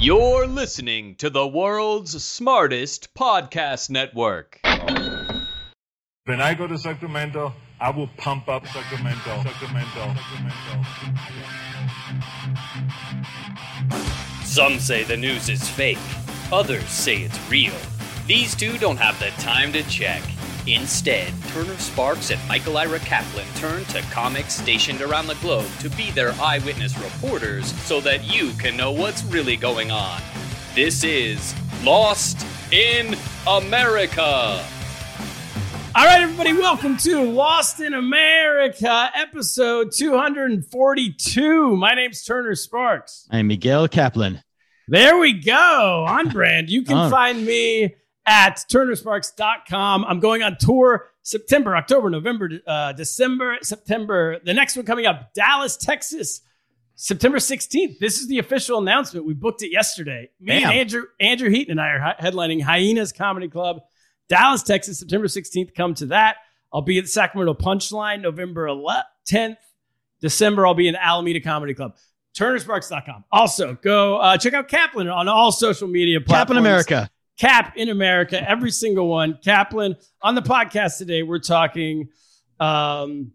You're listening to the world's smartest podcast network. When I go to Sacramento, I will pump up Sacramento. Sacramento. Sacramento. Some say the news is fake, others say it's real. These two don't have the time to check. Instead, Turner Sparks and Michael Ira Kaplan turn to comics stationed around the globe to be their eyewitness reporters so that you can know what's really going on. This is Lost in America. All right, everybody, welcome to Lost in America, episode 242. My name's Turner Sparks. I'm Miguel Kaplan. There we go. On brand. You can Oh. find me at turnersparks.com. I'm going on tour September, October, November, uh, December, September. The next one coming up, Dallas, Texas, September 16th. This is the official announcement. We booked it yesterday. Me Bam. and Andrew, Andrew Heaton and I are headlining Hyenas Comedy Club, Dallas, Texas, September 16th. Come to that. I'll be at the Sacramento Punchline November 11th, 10th. December, I'll be in Alameda Comedy Club. Turnersparks.com. Also, go uh, check out Kaplan on all social media platforms. Kaplan America. Cap in America, every single one. Kaplan on the podcast today. We're talking um,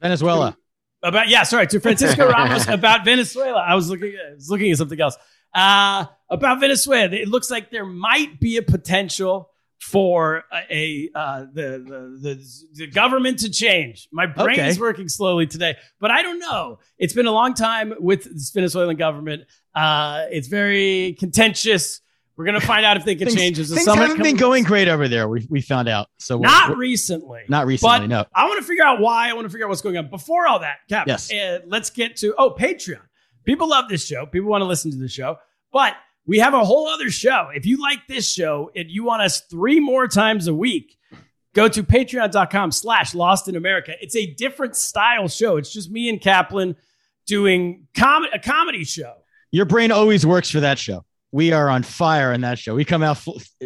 Venezuela. about yeah, sorry, to Francisco Ramos about Venezuela. I was looking, I was looking at something else uh, about Venezuela. It looks like there might be a potential for a, a uh, the, the the the government to change. My brain Okay. is working slowly today, but I don't know. It's been a long time with this Venezuelan government. Uh, it's very contentious. We're gonna find out if they can Things, change. There's a things summit haven't been going great over there. We, we found out. So we're- Not we're- recently. not recently. But no. I want to figure out why. I want to figure out what's going on. Before all that, Cap, Yes. uh, let's get to oh Patreon. People love this show. People want to listen to the show, but we have a whole other show. If you like this show and you want us three more times a week, go to patreon.com slash lost in America. It's a different style show. It's just me and Kaplan doing com- a comedy show. Your brain always works for that show. We are on fire in that show. We come out.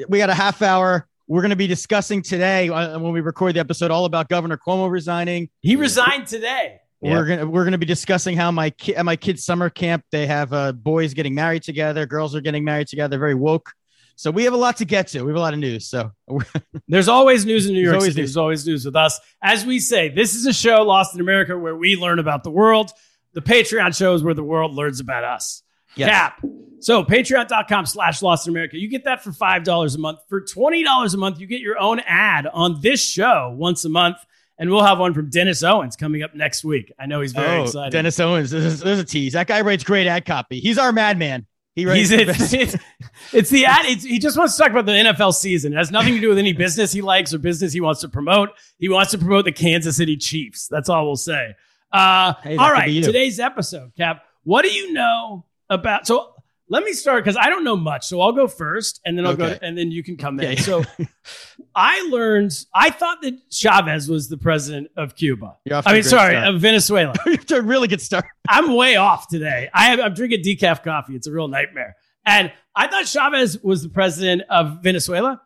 We got a half hour. We're going to be discussing today uh, when we record the episode all about Governor Cuomo resigning. He resigned today. We're gonna we're gonna be discussing how my ki- at my kids' summer camp they have uh, boys getting married together, girls are getting married together. Very woke. So we have a lot to get to. We have a lot of news. So There's always news in New There's York always City. news. There's always news with us. As we say, this is a show, Lost in America, where we learn about the world. The Patreon show is where the world learns about us. Yes. Cap. So patreon.com slash Lost in America. You get that for $5 a month. For $20 a month, you get your own ad on this show once a month. And we'll have one from Dennis Owens coming up next week. I know he's very oh, excited. Dennis Owens. This is, this is a tease. That guy writes great ad copy. He's our madman. He writes. He's, the it's, it's, it's the ad. It's, he just wants to talk about the NFL season. It has nothing to do with any business he likes or business he wants to promote. He wants to promote the Kansas City Chiefs. That's all we'll say. Uh, Hey, all right, today's episode, Cap. What do you know about? So let me start because I don't know much. So I'll go first and then I'll Okay. go and then you can come in. Yeah, yeah. So I learned, I thought that Chavez was the president of Cuba. To mean, sorry, start. of Venezuela. A really good start. I'm way off today. I have, I'm drinking decaf coffee. It's a real nightmare. And I thought Chavez was the president of Venezuela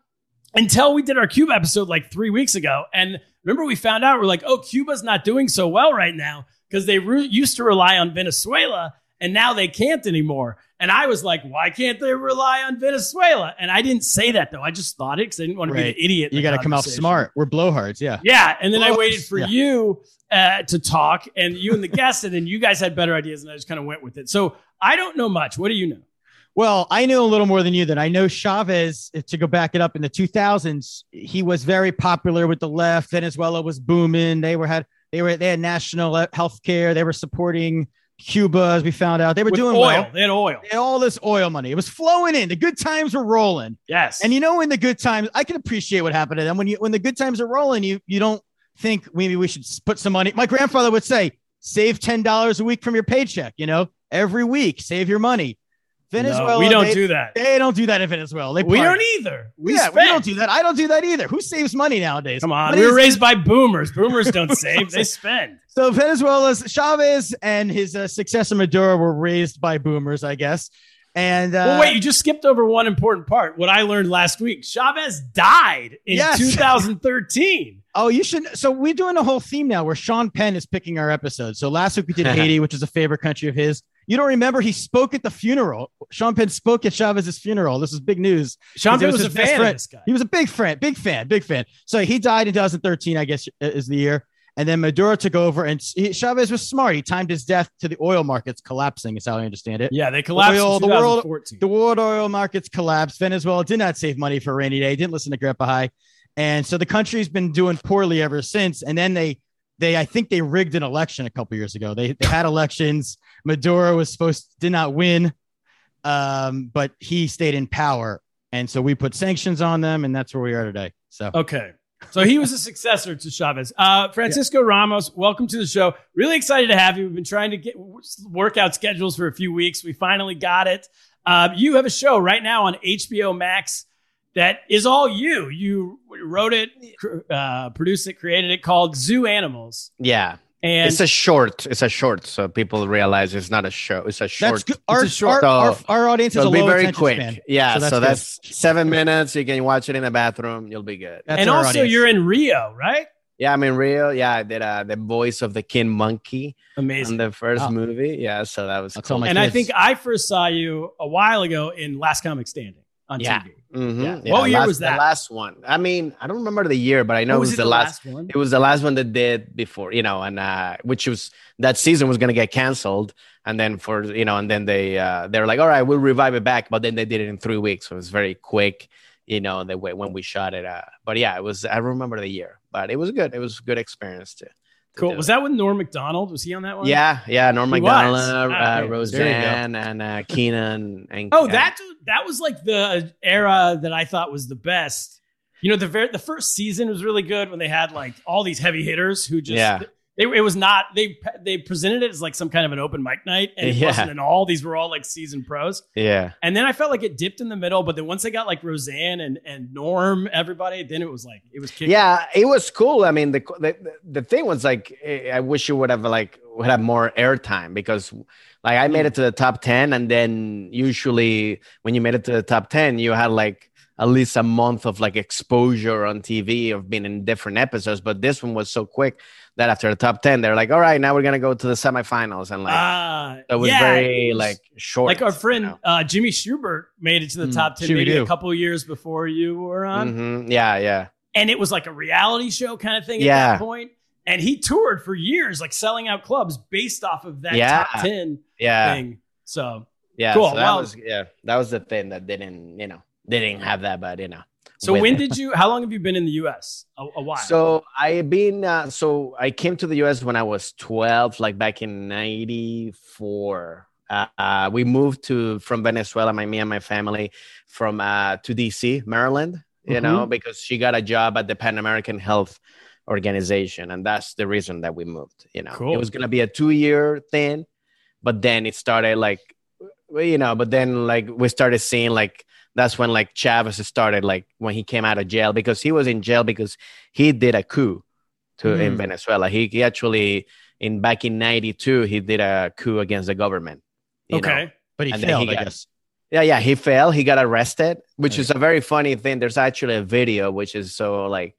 until we did our Cuba episode like three weeks ago. And remember, we found out we're like, oh, Cuba's not doing so well right now because they re- used to rely on Venezuela and now they can't anymore. And I was like, why can't they rely on Venezuela? And I didn't say that though. I just thought it because I didn't want to be an idiot. You got to come off smart. We're blowhards. Yeah. Yeah, and then I waited for yeah. you uh, to talk, and you and the guest, and then you guys had better ideas, and I just kind of went with it. So I don't know much. What do you know? Well, I knew a little more than you. Then I know Chavez. To go back it up in the 2000s, he was very popular with the left. Venezuela was booming. They were had they were they had national health care. They were supporting Cuba, as we found out. They were With doing oil. well. They had oil. They had all this oil money. It was flowing in. The good times were rolling. Yes. And you know, in the good times, I can appreciate what happened to them. When you when the good times are rolling, you you don't think maybe we should put some money. My grandfather would say, save ten dollars a week from your paycheck. You know, every week, save your money. Venezuela, no, we don't they, do that. They don't do that in Venezuela. They we party. don't either. We yeah, we don't do that. I don't do that either. Who saves money nowadays? Come on, Money we were raised by boomers. Boomers don't save; they spend. So Venezuela's Chavez and his uh, successor Maduro were raised by boomers, I guess. And uh, well, wait, you just skipped over one important part. What I learned last week: Chavez died in Yes. 2013. Oh, you should. So we're doing a whole theme now where Sean Penn is picking our episodes. So last week we did Haiti, which is a favorite country of his. You don't remember he spoke at the funeral. Sean Penn spoke at Chavez's funeral. This is big news. Sean Penn was, his a fan friend. of this guy. He was a big fan, big fan, big fan. So he died in 2013, I guess, is the year. And then Maduro took over, and he, Chavez was smart. He timed his death to the oil markets collapsing, is how I understand it. Yeah, they collapsed Oil, the world- The world oil markets collapsed. Venezuela did not save money for a rainy day. Didn't listen to Grandpa High, and so the country's been doing poorly ever since. And then they, they, I think they rigged an election a couple years ago. They, they had elections. Maduro was supposed did not win, um, but he stayed in power, and so we put sanctions on them, and that's where we are today. So Okay. So he was a successor to Chavez. Uh, Francisco Ramos, welcome to the show. Really excited to have you. We've been trying to get workout schedules for a few weeks. We finally got it. Uh, you have a show right now on HBO Max that is all you. You wrote it, uh, produced it, created it, called Zoo Animals. Yeah, And it's a short. It's a short, so people realize it's not a show. It's a short. that's good. Our, a short- our, our, So- our audience So is a it'll be very quick. span. Yeah, So so that's that's, seven minutes. You can watch it in the bathroom. You'll be good. That's and also audience. you're in Rio, right? yeah, I'm in real. Yeah, I did uh, the voice of the King Monkey in Amazing. the first Oh. movie. Yeah, so that was I'll cool. my and I think I first saw you a while ago in Last Comic Standing on Yeah. TV. Mhm. Yeah. What year last- was that? The last one. I mean, I don't remember the year, but I know Oh, it was, the, last. one? It was the last one that did before, you know, and uh, which was that season was gonna get canceled, and then for you know, and then they uh, they're like, all right, we'll revive it back, but then they did it in three weeks, so it was very quick, you know, the way when we shot it. Uh, but yeah, it was. I remember the year, but it was good. It was a good experience too. To Cool. Was it. that with Norm Macdonald? Was he on that one? Yeah, yeah. Norm He Macdonald. Ah, uh, okay. There you go. Roseanne, and uh, Keenen, and Oh, uh, that that was like the era that I thought was the best. You know, the very the first season was really good when they had like all these heavy hitters who just Yeah. They it was not they they presented it as like some kind of an open mic night and it Yeah. wasn't at all. These were all like seasoned pros. yeah. And then I felt like it dipped in the middle, but then once they got like Roseanne and and Norm, everybody, then it was like it was kicking. Yeah, it was cool. I mean, the the, the thing was like, I wish you would have like would have more airtime because, like, I made it to the top ten, and then usually when you made it to the top ten, you had like at least a month of like exposure on TV of being in different episodes. But this one was so quick that after the top ten, they're like, all right, now we're gonna go to the semifinals, and like Ah, it was yeah, very it was- like short. like our you friend know? uh, Jimmy Shubert made it to the Mm, top ten Jimmy maybe a couple of years before you were on. Mhm. Yeah, yeah. and it was like a reality show kind of thing at Yeah. that point. And he toured for years, like selling out clubs based off of that Yeah. top ten Yeah. thing. So, Yeah, Cool. So that Well- was yeah, that was the thing that didn't you know they didn't have that, but you know. So when it. did you? How long have you been in the U.S.? A, a while. So I've been uh, so I came to the US when I was 12, like back in 94. Uh, uh, we moved to from Venezuela, my me and my family, from uh, to DC, Maryland, you know, because she got a job at the Pan American Health Organization, and that's the reason that we moved. You know, Cool. it was gonna be a two year thing, but then it started like well, you know, but then like we started seeing like that's when like Chavez started like when he came out of jail because he was in jail because he did a coup to in Mm. Venezuela. He, he actually in back in '92 he did a coup against the government. you know. Okay. But he And failed, he I got- guess. Yeah, yeah, he failed. He got arrested, which is a very funny thing. There's actually a video which is so like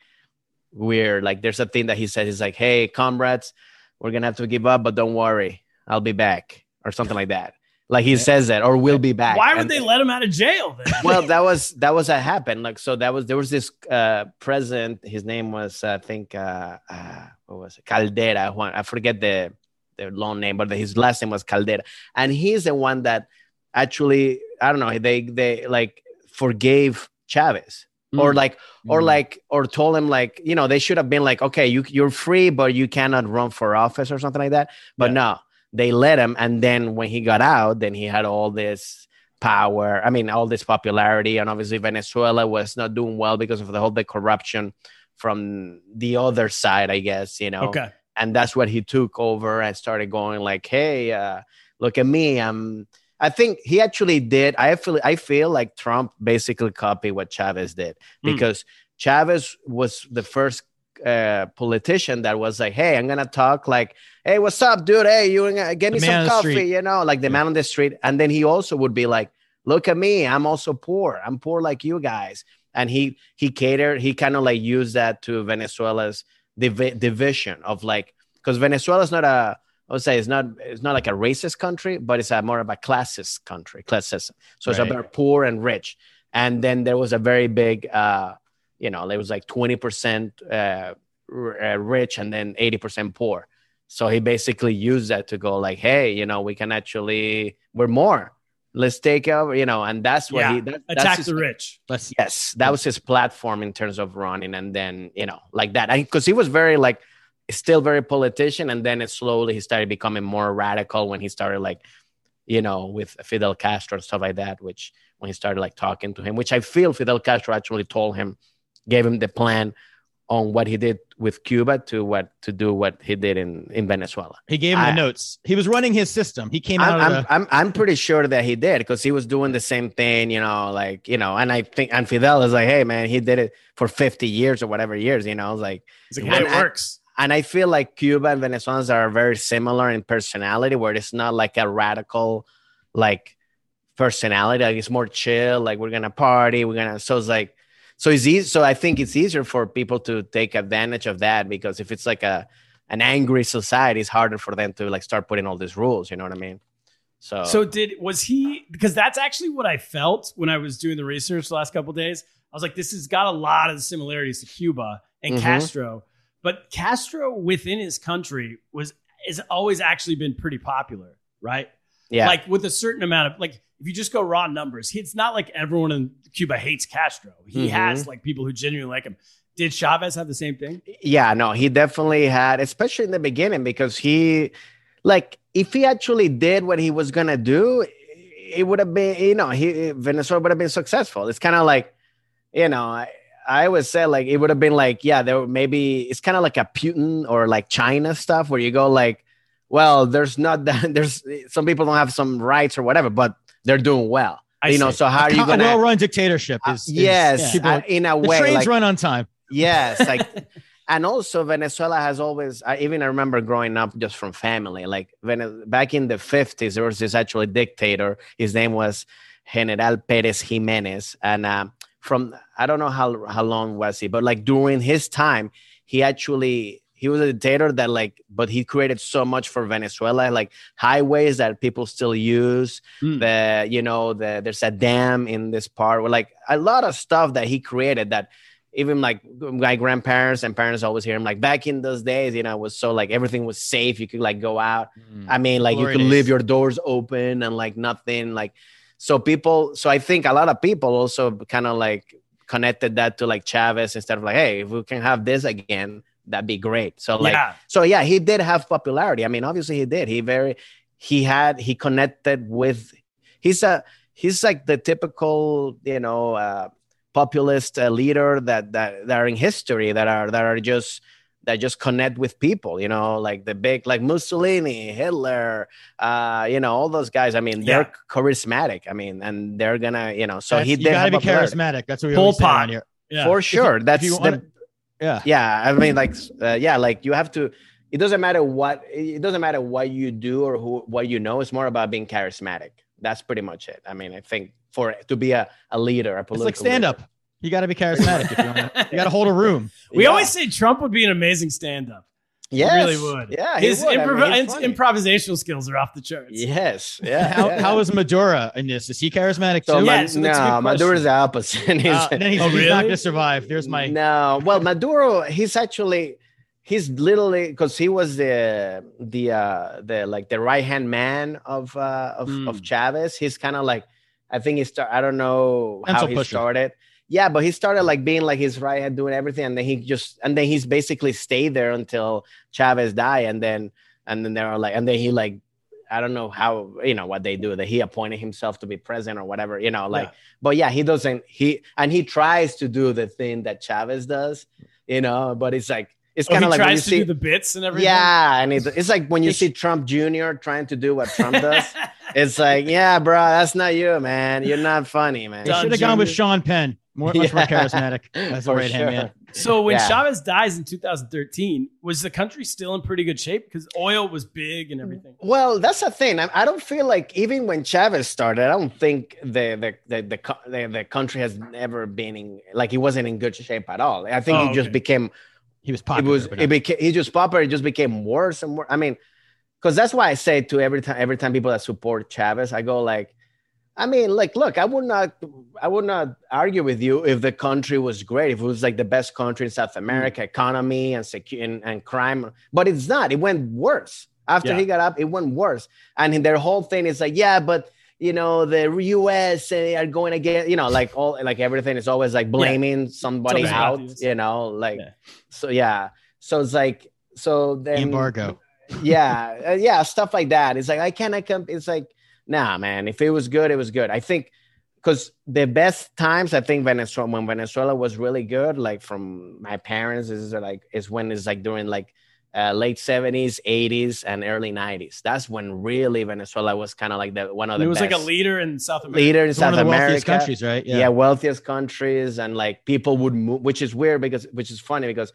weird. Like there's a thing that he says. He's like, "Hey, comrades, we're gonna have to give up, but don't worry, I'll be back," or something like that. Like he says that, or we'll be back. Why would And- they let him out of jail then? well, that was that was what happened. Like so, that was there was this uh president. His name was I think uh, uh what was it? Caldera. Juan. I forget the the long name, but his last name was Caldera, and he's the one that actually I don't know. They they like forgave Chavez. Or like, or Mm. like, or told him like, you know, they should have been like, okay, you you're free, but you cannot run for office or something like that. But Yeah. no, they let him, and then when he got out, then he had all this power. I mean, all this popularity, and obviously Venezuela was not doing well because of the whole the corruption from the other side, I guess. You know, Okay. and that's what he took over and started going like, "Hey, uh, look at me! I'm." I think he actually did. I feel. I feel like Trump basically copied what Chavez did Hmm. because Chavez was the first uh, politician that was like, "Hey, I'm gonna talk like, hey, what's up, dude? Hey, you get me some coffee, you know, like the Yeah. man on the street." And then he also would be like, "Look at me, I'm also poor. I'm poor like you guys." And he he catered. He kind of like used that to Venezuela's divi- division of like, because Venezuela's not a I would say it's not it's not like a racist country, but it's a more of a classist country, classism. So it's Right. about poor and rich. And then there was a very big, uh, you know, it was like twenty percent uh, r- uh, rich and then eighty percent poor. So he basically used that to go like, hey, you know, we can actually we're more. Let's take over, you know, and that's what Yeah. he that, that's Attack his- the rich. Let's Yes, that was his platform in terms of running, and then you know, like that, because he was very like still very politician, and then it slowly he started becoming more radical when he started like, you know, with Fidel Castro and stuff like that. Which when he started like talking to him, which I feel Fidel Castro actually told him, gave him the plan on what he did with Cuba to what to do what he did in in Venezuela. he gave him I- the notes. He was running his system. He came I'm, out I'm, the I'm, I'm pretty sure that he did because he was doing the same thing, you know, like, you know, and I think, and Fidel is like, hey, man, he did it for 50 years or whatever years, you know, like, He's like, And hey, it I- works. and I feel like Cuba and Venezuelans are very similar in personality, where it's not like a radical, like, personality. Like, it's more chill, like, we're gonna party, we're gonna, so it's like, so it's easy. So I think it's easier for people to take advantage of that because if it's like a, an angry society, it's harder for them to like start putting all these rules, you know what I mean? So, So did was he because that's actually what I felt when I was doing the research the last couple days. I was like, this has got a lot of similarities to Cuba and Mhm. Castro, but Castro within his country was has always actually been pretty popular, right? Yeah. Like with a certain amount of like, if you just go raw numbers, it's not like everyone in Cuba hates Castro. He Mhm. has like people who genuinely like him. Did Chavez have the same thing? yeah no he definitely had especially in the beginning because he like if he actually did what he was gonna do it would have been you know he venezuela would have been successful it's kind of like you know i i always say like it would have been like yeah there maybe it's kind of like a putin or like china stuff where you go like well there's not that there's some people don't have some rights or whatever but they're doing well I you know so how are you gonna well-run dictatorship. Uh, Is, is- yes uh, in a the way trains like, run on time. Yes, like, and also Venezuela has always. I even I remember growing up just from family. Like when back in the fifties, there was this actually dictator. His name was General Perez Jimenez, and um, from I don't know how how long was he, but like during his time, he actually he was a dictator that like, but he created so much for Venezuela, like highways that people still use. Hmm. The you know the there's a dam in this part, where like a lot of stuff that he created that even like my grandparents and parents always hear him like back in those days, you know, it was so like everything was safe. You could like go out. I mean, like you could leave your doors open and like nothing. Like so people. So I think a lot of people also kind of like connected that to like Chavez instead of like, hey, if we can have this again, that'd be great. So like, yeah. so yeah, he did have popularity. I mean, obviously he did. He very he had he connected with. He's a he's like the typical you know uh, populist uh, leader that that that are in history that are that are just that just connect with people. You know, like the big like Mussolini, Hitler, uh, you know, all those guys. I mean, they're Yeah. charismatic. I mean, and they're gonna, you know, so That's- he you did gotta be a blood. charismatic. That's what we Pol always say Pot. here. Yeah. for sure. That's you the, wanna- Yeah. yeah i mean like uh, yeah like you have to it doesn't matter what it doesn't matter what you do or who what you know it's more about being charismatic that's pretty much it i mean i think for to be a, a leader a It's like stand up. You got to be charismatic. if you, wanna, you got to hold a room. We Yeah. always say Trump would be an amazing stand-up. He yes. really would. yeah he his would. I mean, improv- his improvisational skills are off the charts. yes yeah How, yeah. how is Maduro in this? Is he charismatic so too? Yeah, Ma- so that's a good no Maduro's question. the opposite He's- Uh, then he's, Oh, he's not going to survive. There's my. no well maduro he's actually he's literally because he was the the uh the like the right hand man of uh of, Mm. of chavez he's kind of like i think he start i don't know how Pencil he pusher. started yeah but he started like being like his right hand doing everything and then he just and then he's basically stayed there until chavez died and then and then they were like and then he like I don't know how you know what they do that he appointed himself to be president or whatever you know like Yeah. but yeah he doesn't he and he tries to do the thing that Chavez does you know but it's like it's Oh, kind he of like when you tries to see do the bits and everything. yeah and it, it's like when you see Trump Jr. trying to do what Trump does it's like yeah bro that's not you man you're not funny man They Don should have gone with Sean Penn. More, much more charismatic as a right hand sure. man. So when Yeah. Chavez dies in 2013, was the country still in pretty good shape because oil was big and everything? Well, that's the thing. I, I don't feel like even when Chavez started, I don't think the the the the, the, the country has ever been in like he wasn't in good shape at all. I think Oh, he just okay. became He was it popular. was it became he just popular. It just became worse and worse. I mean, because that's why I say to every time every time people that support Chavez, I go like, I mean, like, look, I would not I would not argue with you if the country was great, if it was like the best country in South America, economy and secu- and, and crime, but it's not. It went worse after Yeah. he got up. It went worse, and their whole thing is like, yeah, but. You know the U.S. are going against. You know, like all, like everything is always like blaming somebody always out. You know, like Yeah. so. Yeah, so it's like so then embargo. yeah uh, yeah stuff like that it's like i can't I come it's like nah man if it was good it was good i think because the best times i think venezuela when venezuela was really good like from my parents is like is when it's like during like uh, late 70s 80s and early 90s that's when really venezuela was kind of like the one of the it was like a leader in South America. leader in It's one south of the america wealthiest countries, right? yeah. wealthiest countries and like people would move which is weird because which is funny because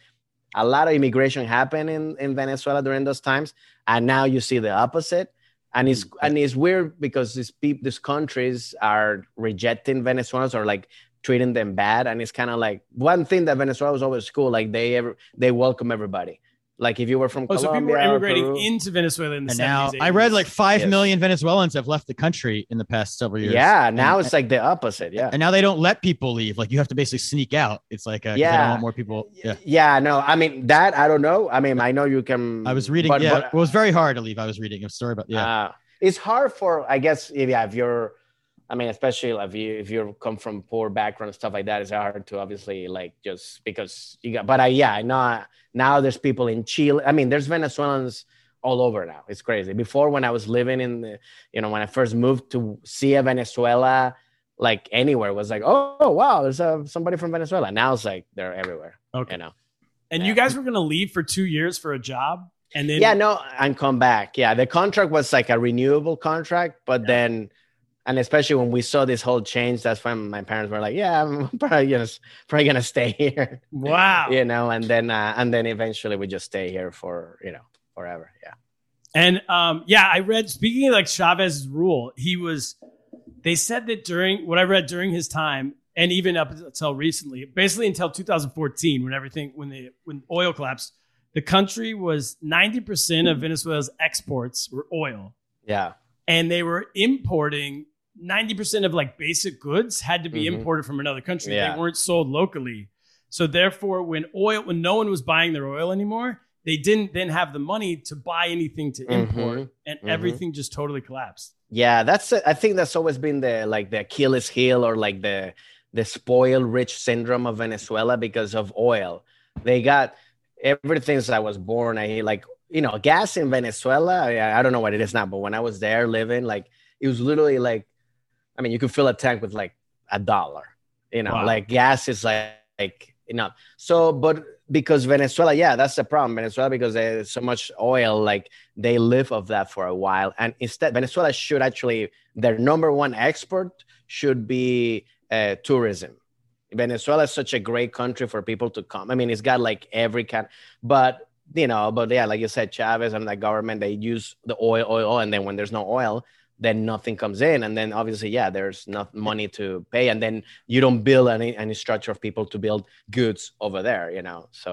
a lot of immigration happened in in venezuela during those times and now you see the opposite and it's mm-hmm. and it's weird because these people these countries are rejecting venezuelans or like treating them bad. And it's kind of like one thing that venezuela was always cool like they ever they welcome everybody like if you were from Oh, so people Colombia were immigrating Peru- into Venezuela in the And 70s. now 80s. I read like five Yes. million Venezuelans have left the country in the past several years. yeah now And- it's like the opposite yeah and now they don't let people leave. Like you have to basically sneak out. It's like uh, 'cause they don't Yeah. want more people. Yeah, yeah no i mean that i don't know i mean i know you can I was reading. but- yeah, but- it was very hard to leave. I was reading a story about yeah. Uh, it's hard for I guess if yeah if you're I mean especially if you if you come from poor background and stuff like that it's hard to obviously like just because you got but I yeah I know now there's people in Chile I mean there's Venezuelans all over now. It's crazy. Before when I was living in the you know when I first moved to see a Venezuela like anywhere was like oh, wow there's uh, somebody from Venezuela. Now it's like they're everywhere Okay. you know? And Yeah. you guys were going to leave for two years for a job, and then yeah no and come back. Yeah the contract was like a renewable contract but then and especially when we saw this whole change that's when my parents were like yeah i'm probably gonna probably gonna stay here wow. you know and then uh, and then eventually we just stay here for you know forever yeah And um, yeah, I read speaking of like Chavez's rule, he was. They said that during what I read during his time, and even up until recently, basically until 2014, when everything when the when oil collapsed, the country was 90 percent of Venezuela's exports were oil, yeah and they were importing 90 percent of like basic goods had to be Mhm. imported from another country. Yeah. They weren't sold locally. So therefore, when oil, when no one was buying their oil anymore, they didn't then have the money to buy anything to import, Mhm. and Mhm. everything just totally collapsed. yeah that's i think that's always been the like the achilles heel or like the the spoiled rich syndrome of venezuela because of oil they got everything since i was born i like you know gas in venezuela I, I don't know what it is now but when i was there living like it was literally like i mean you could fill a tank with like a dollar you know Wow. like gas is like, like know so but because Venezuela, yeah, that's the problem. Venezuela, because there's so much oil, like they live off that for a while. And instead, Venezuela should actually, their number one export should be uh, tourism. Venezuela is such a great country for people to come. I mean, it's got like every kind, but you know, but yeah, like you said, Chavez and the government, they use the oil, oil, oil, and then when there's no oil, then nothing comes in. And then obviously yeah there's not money to pay. And then you don't build any any structure of people to build goods over there you know? So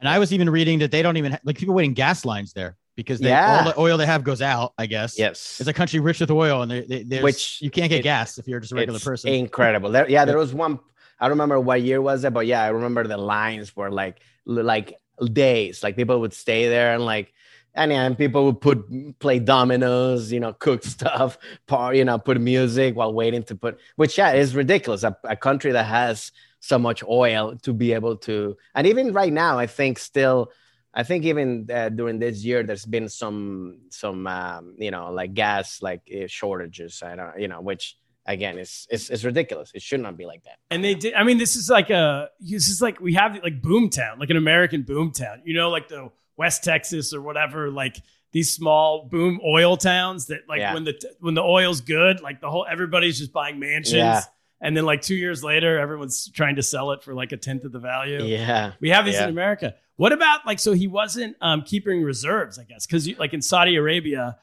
and i was even reading that they don't even ha- like people waiting gas lines there because they, Yeah. all the oil they have goes out i guess. Yes. It's a country rich with oil and they, they, Which you can't get it- gas if you're just a regular person. incredible. There yeah there was one i don't remember what year was it but yeah i remember the lines were like like days. Like people would stay there and like and, yeah, and people would put play dominoes you know cook stuff par you know put music while waiting to put which yeah is ridiculous a, a country that has so much oil to be able to and even right now i think still i think even uh, during this year there's been some some um, you know like gas like uh, shortages i don't you know which again it's, it's it's ridiculous it should not be like that And they did. I mean, this is like a. This is like we have like boomtown, like an American boomtown. You know, like the West Texas or whatever. Like these small boom oil towns that like Yeah. when the when the oil's good, like the whole everybody's just buying mansions. Yeah. And then like two years later, everyone's trying to sell it for like a tenth of the value. yeah We have these Yeah. in America. What about like so he wasn't um, keeping reserves, I guess, because like in Saudi Arabia,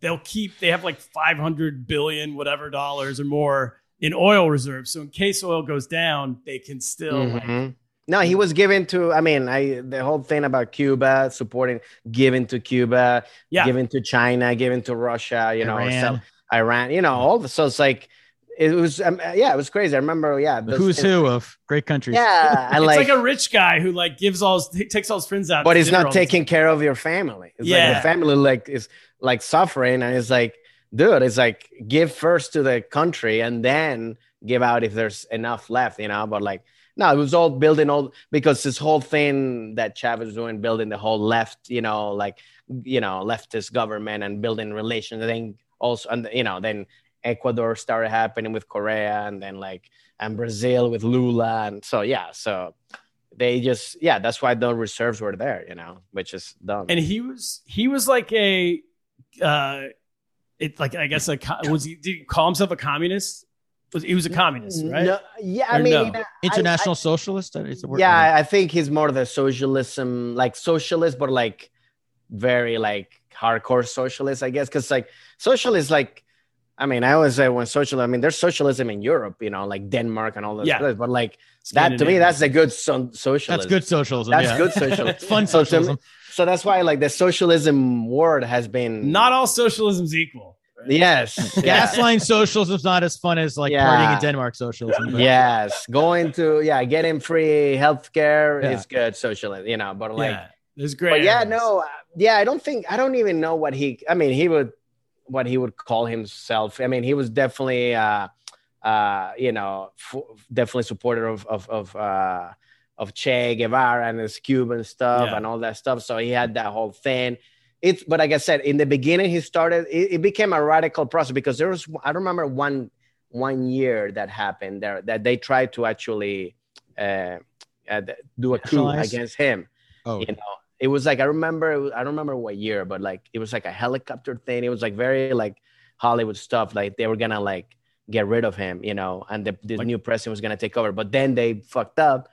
they'll keep they have like five hundred billion whatever dollars or more in oil reserves. So in case oil goes down, they can still like Mhm. No he was given to i mean i the whole thing about cuba supporting giving to cuba yeah. giving to china giving to russia you know Iran. so- iran you know all the so it's like it was um, yeah it was crazy i remember yeah the those- who's who of great countries yeah and it's like, like, a rich guy who like gives all his, takes all his friends out. but he's not taking care of your family it's like Yeah. the family like is like suffering and it's like dude it's like give first to the country and then give out if there's enough left you know but like no it was all building all because this whole thing that chavez was doing building the whole left you know like you know leftist government and building relations and then also and you know then ecuador started happening with Correa and then like and brazil with lula and so yeah so they just yeah that's why the reserves were there you know which is dumb And he was he was like a uh it like I guess a was he did he call himself a communist? Was he was a communist, right? No, yeah, I Or mean, no? I- international socialist that is the I, word yeah, I think he's more the socialism, like socialist, but like very like hardcore socialist, I guess. Because like socialist, like I mean, I always say when social, I mean, there's socialism in Europe, you know, like Denmark and all those Yeah. places, but like that to me, that's a good so- socialism. that's good socialism That's yeah. good socialism. it's fun So me- socialism So that's why like the socialism word has been Not all socialism's equal. Right? Yes, yeah. gasline socialism's not as fun as like Yeah. partying in denmark socialism but- Yes, going to yeah, getting free healthcare Yeah. is good socialism, you know. But like, yeah. There's great. but yeah, no, uh, yeah, I don't think I don't even know what he. I mean, he would what he would call himself. I mean, he was definitely, uh, uh, you know, f- definitely supporter of of of uh, of Che Guevara and his Cuban stuff Yeah. and all that stuff. So he had that whole thing. It's but like I said, in the beginning, he started. It, it became a radical process because there was. I remember one one year that happened there that they tried to actually uh, uh, do a coup Nationalize? against him oh you know it was like i remember i don't remember what year but like it was like a helicopter thing it was like very like hollywood stuff like they were gonna like get rid of him you know and the, the Like- new president was gonna take over but then they fucked up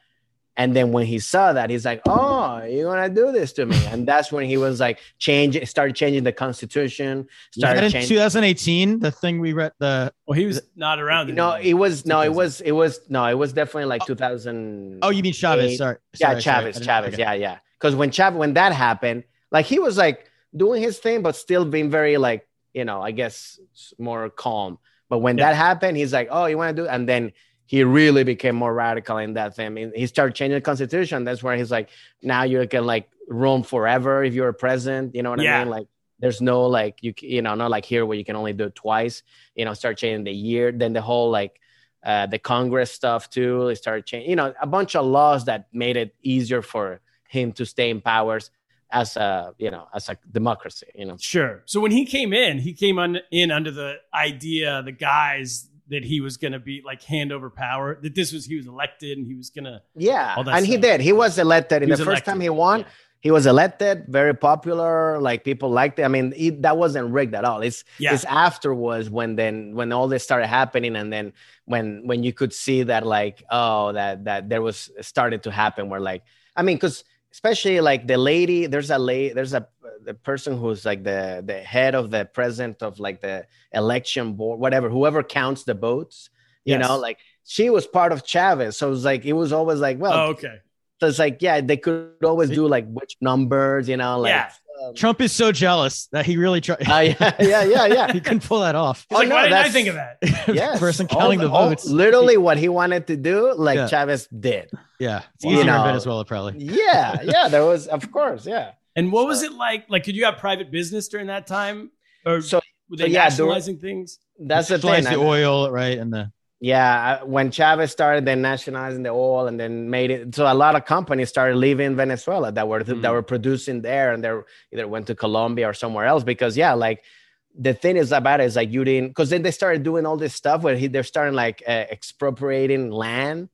and then when he saw that he's like oh you're gonna do this to me and that's when he was like change started changing the constitution Was that started in changing 2018 the thing we read the Well, he was not around. no anymore. it was no it was it was no it was definitely like 2000 oh you mean chavez Eight. sorry yeah, Sorry, sorry. Chavez, Chavez, okay. yeah, yeah. Because when Chavez, when that happened, like he was like doing his thing, but still being very like, you know, I guess more calm. But when Yeah. that happened, he's like, oh, you want to do? And then he really became more radical in that thing. And he started changing the constitution. That's where he's like, now you can like roam forever if you're a president. You know what Yeah. I mean? Like, there's no like you you know not like here where you can only do it twice. You know, start changing the year. Then the whole like uh, the Congress stuff too. They started changing, you know, a bunch of laws that made it easier for him to stay in powers as a, you know, as a democracy, you know. Sure. So when he came in, he came on, in under the idea, the guise that he was going to be like hand over power. That this was he was elected and he was going to. Yeah, All that and he did. He was elected in the first elected, time he won. yeah. He was elected, very popular. Like people liked it. I mean, he, that wasn't rigged at all. It's Yeah. it's afterwards when then when all this started happening, and then when when you could see that like oh that that there was started to happen where like I mean because especially like the lady there's a lady there's a the person who's like the the head of the president of like the election board whatever whoever counts the votes you Yes. know like she was part of Chavez so it was like it was always like well Oh, okay. so it's like, yeah, they could always do like which numbers, you know, like. Yeah. um, Trump is so jealous that he really tried. uh, yeah, yeah, yeah, yeah. he couldn't pull that off. He's Oh, like, no, why didn't I think of that? Yes. person All counting the, all- votes. literally, what he wanted to do, like Yeah. Chavez did. Yeah, it's You easier know. in Venezuela probably. Yeah, yeah, there was, of course, yeah. And what was it like? Like, could you have private business during that time, or So, were so they yeah, there- nationalizing things? that's the thing. the oil, right? And the Yeah, when Chavez started then nationalizing the oil and then made it, so a lot of companies started leaving Venezuela that were that Mm. were producing there, and they either went to Colombia or somewhere else because yeah, like the thing is about it is like you didn't because then they started doing all this stuff where he, they're starting like uh, expropriating land.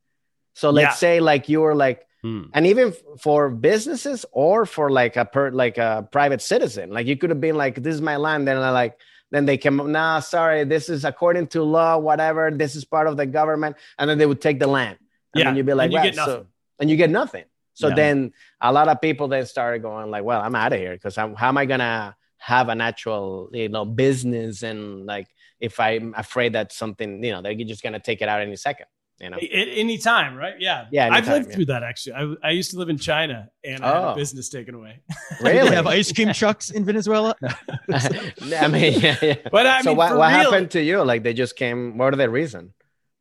So let's Yeah. say like you were like Hmm. and even for businesses or for like a per like a private citizen like you could have been like this is my land then they're like then they come nah sorry this is according to law whatever this is part of the government and then they would take the land and Yeah, then you'd be like and you "Wow," get nothing. so, and you get nothing so Yeah. then a lot of people then started going like well i'm out of here because how am i gonna have an actual you know business and like if i'm afraid that something you know they're just gonna take it out any second you know At any time, right? Yeah. Yeah, I've lived yeah. through that actually. I, I used to live in China and I had a Oh. business taken away. Do they really have ice cream trucks in Venezuela. I mean, yeah, yeah. But I so mean, what, what happened to you? Like they just came. What are the reason?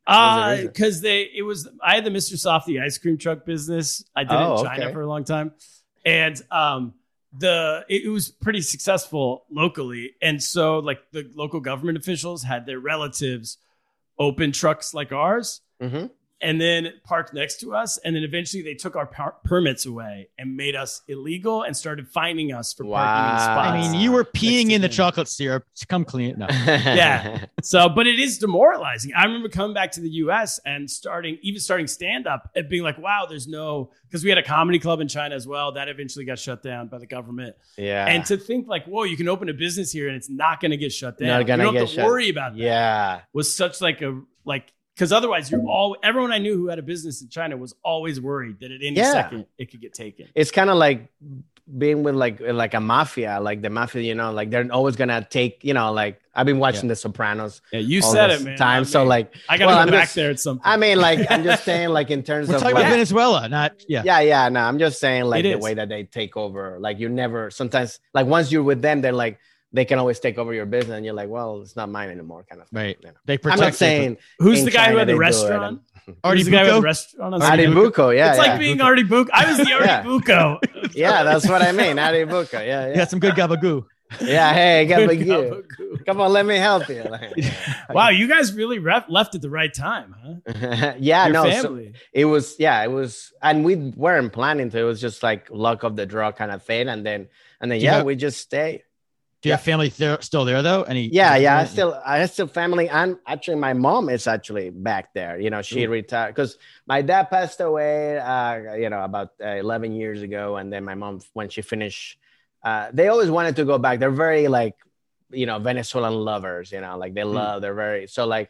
was Uh, reason? because they it was I had the Mr. Softy ice cream truck business. I did it Oh, in China okay. for a long time, and um, the it, it was pretty successful locally. And so, like the local government officials had their relatives open trucks like ours, hmm and then parked next to us. And then eventually, they took our par- permits away and made us illegal and started fining us for parking in spots. I mean, you were peeing in the chocolate syrup. To come clean it. No. Yeah. So, but it is demoralizing. I remember coming back to the US and starting, even starting stand up and being like, wow, there's no, because we had a comedy club in China as well. That eventually got shut down by the government. yeah. And to think like, whoa, you can open a business here and it's not going to get shut down. Not gonna you don't get have to shut- worry about that. yeah. Was such like a, like, because otherwise you're all, everyone I knew who had a business in China was always worried that at any Yeah. second it could get taken. It's kind of like being with like like a mafia, like the mafia. You know, like they're always gonna take. You know, like I've been watching The Sopranos Yeah, you all said this it, man. time. I So like, I got to well, go I'm back just- there at some point. I mean, like I'm just saying, like in terms We're of talking like- about Venezuela, not yeah. Yeah, yeah. No, I'm just saying like It the is. way that they take over. Like you never sometimes like once you're with them, they're like they can always take over your business, and you're like, well, it's not mine anymore, kind of. Thing, Right. you know? They I'm not saying Who's the guy who had the they it, restaurant? Artie Who's the guy with the restaurant on Adi Sunday? Bucco, yeah, it's yeah. like being Artie Bucco. I was the Artie Yeah. Bucco. yeah, that's what I mean. Artie Bucco, yeah, You got some good gabagoo. Yeah, hey, get Good the you. gabagool. Come on, let me help you. Wow, you guys really ref- left at the right time, huh? yeah, Your no, so it was yeah, it was, and we weren't planning to. It was just like luck of the draw kind of thing, and then and then Do yeah, have- we just stay. Do you have family there, still there though? Any? Yeah, yeah, I still I still family, and actually my mom is actually back there. You know, she retired because my dad passed away, uh, you know, about uh, eleven years ago, and then my mom when she finished, uh, they always wanted to go back. They're very like, you know, Venezuelan lovers. You know, like they love. They're very so like.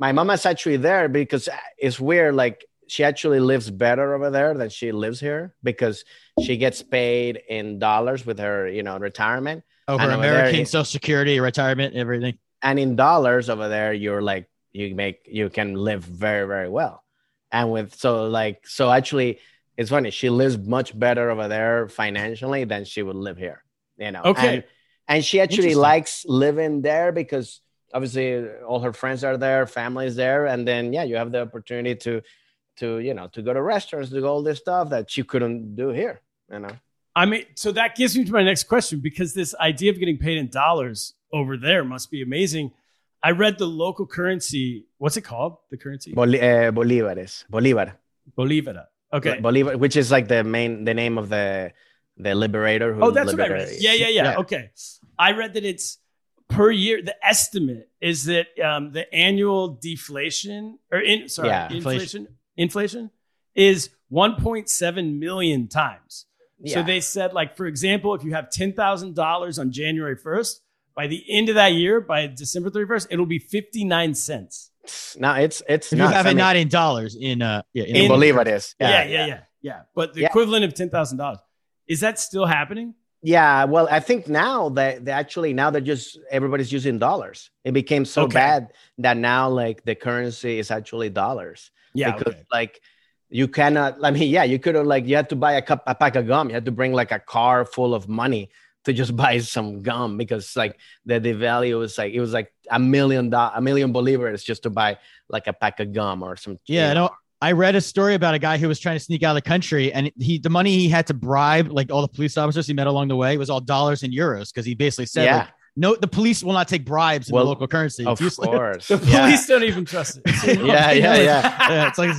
My mom is actually there because it's weird. Like she actually lives better over there than she lives here because she gets paid in dollars with her, you know, retirement over American Social Security, retirement, everything. and in dollars over there you're like you make you can live very very well. And with so like so actually it's funny she lives much better over there financially than she would live here you know? Okay. and, and she actually likes living there because obviously all her friends are there family's there. And then yeah you have the opportunity to to you know to go to restaurants to go all this stuff that she couldn't do here you know I mean, so that gives me to my next question because this idea of getting paid in dollars over there must be amazing. I read the local currency. What's it called? The currency? Bol- uh, bolivares bolivar Bolivar. Okay. Bolivar, which is like the main the name of the the liberator. Who Oh, that's what I read. Yeah, yeah, yeah, Okay. I read that it's per year. The estimate is that um, the annual deflation or in sorry Yeah, inflation inflation is 1.7 million times. So they said, like for example, if you have ten thousand dollars on January first, by the end of that year, by December thirty first, it'll be fifty nine cents. No, it's it's If you have I it mean, not in dollars, in uh, yeah, in, In- believe it is. Yeah, yeah, yeah, yeah. But the Yeah. equivalent of ten thousand dollars is that still happening? Yeah, well, I think now that they actually now they're just everybody's using dollars. It became so Okay. bad that now like the currency is actually dollars. Yeah, because okay. like you cannot. I mean, yeah, you could have like you had to buy a cup a pack of gum. You had to bring like a car full of money to just buy some gum because like the the value was like it was like a million dollar a million bolivars just to buy like a pack of gum or some. Yeah, you no, I read a story about a guy who was trying to sneak out of the country, and he the money he had to bribe, like all the police officers he met along the way, was all dollars and euros because he basically said, Yeah. like, "No, the police will not take bribes in Well, the local currency." Of It's course. The Yeah. police don't even trust it. Yeah, yeah, yeah. yeah, it's like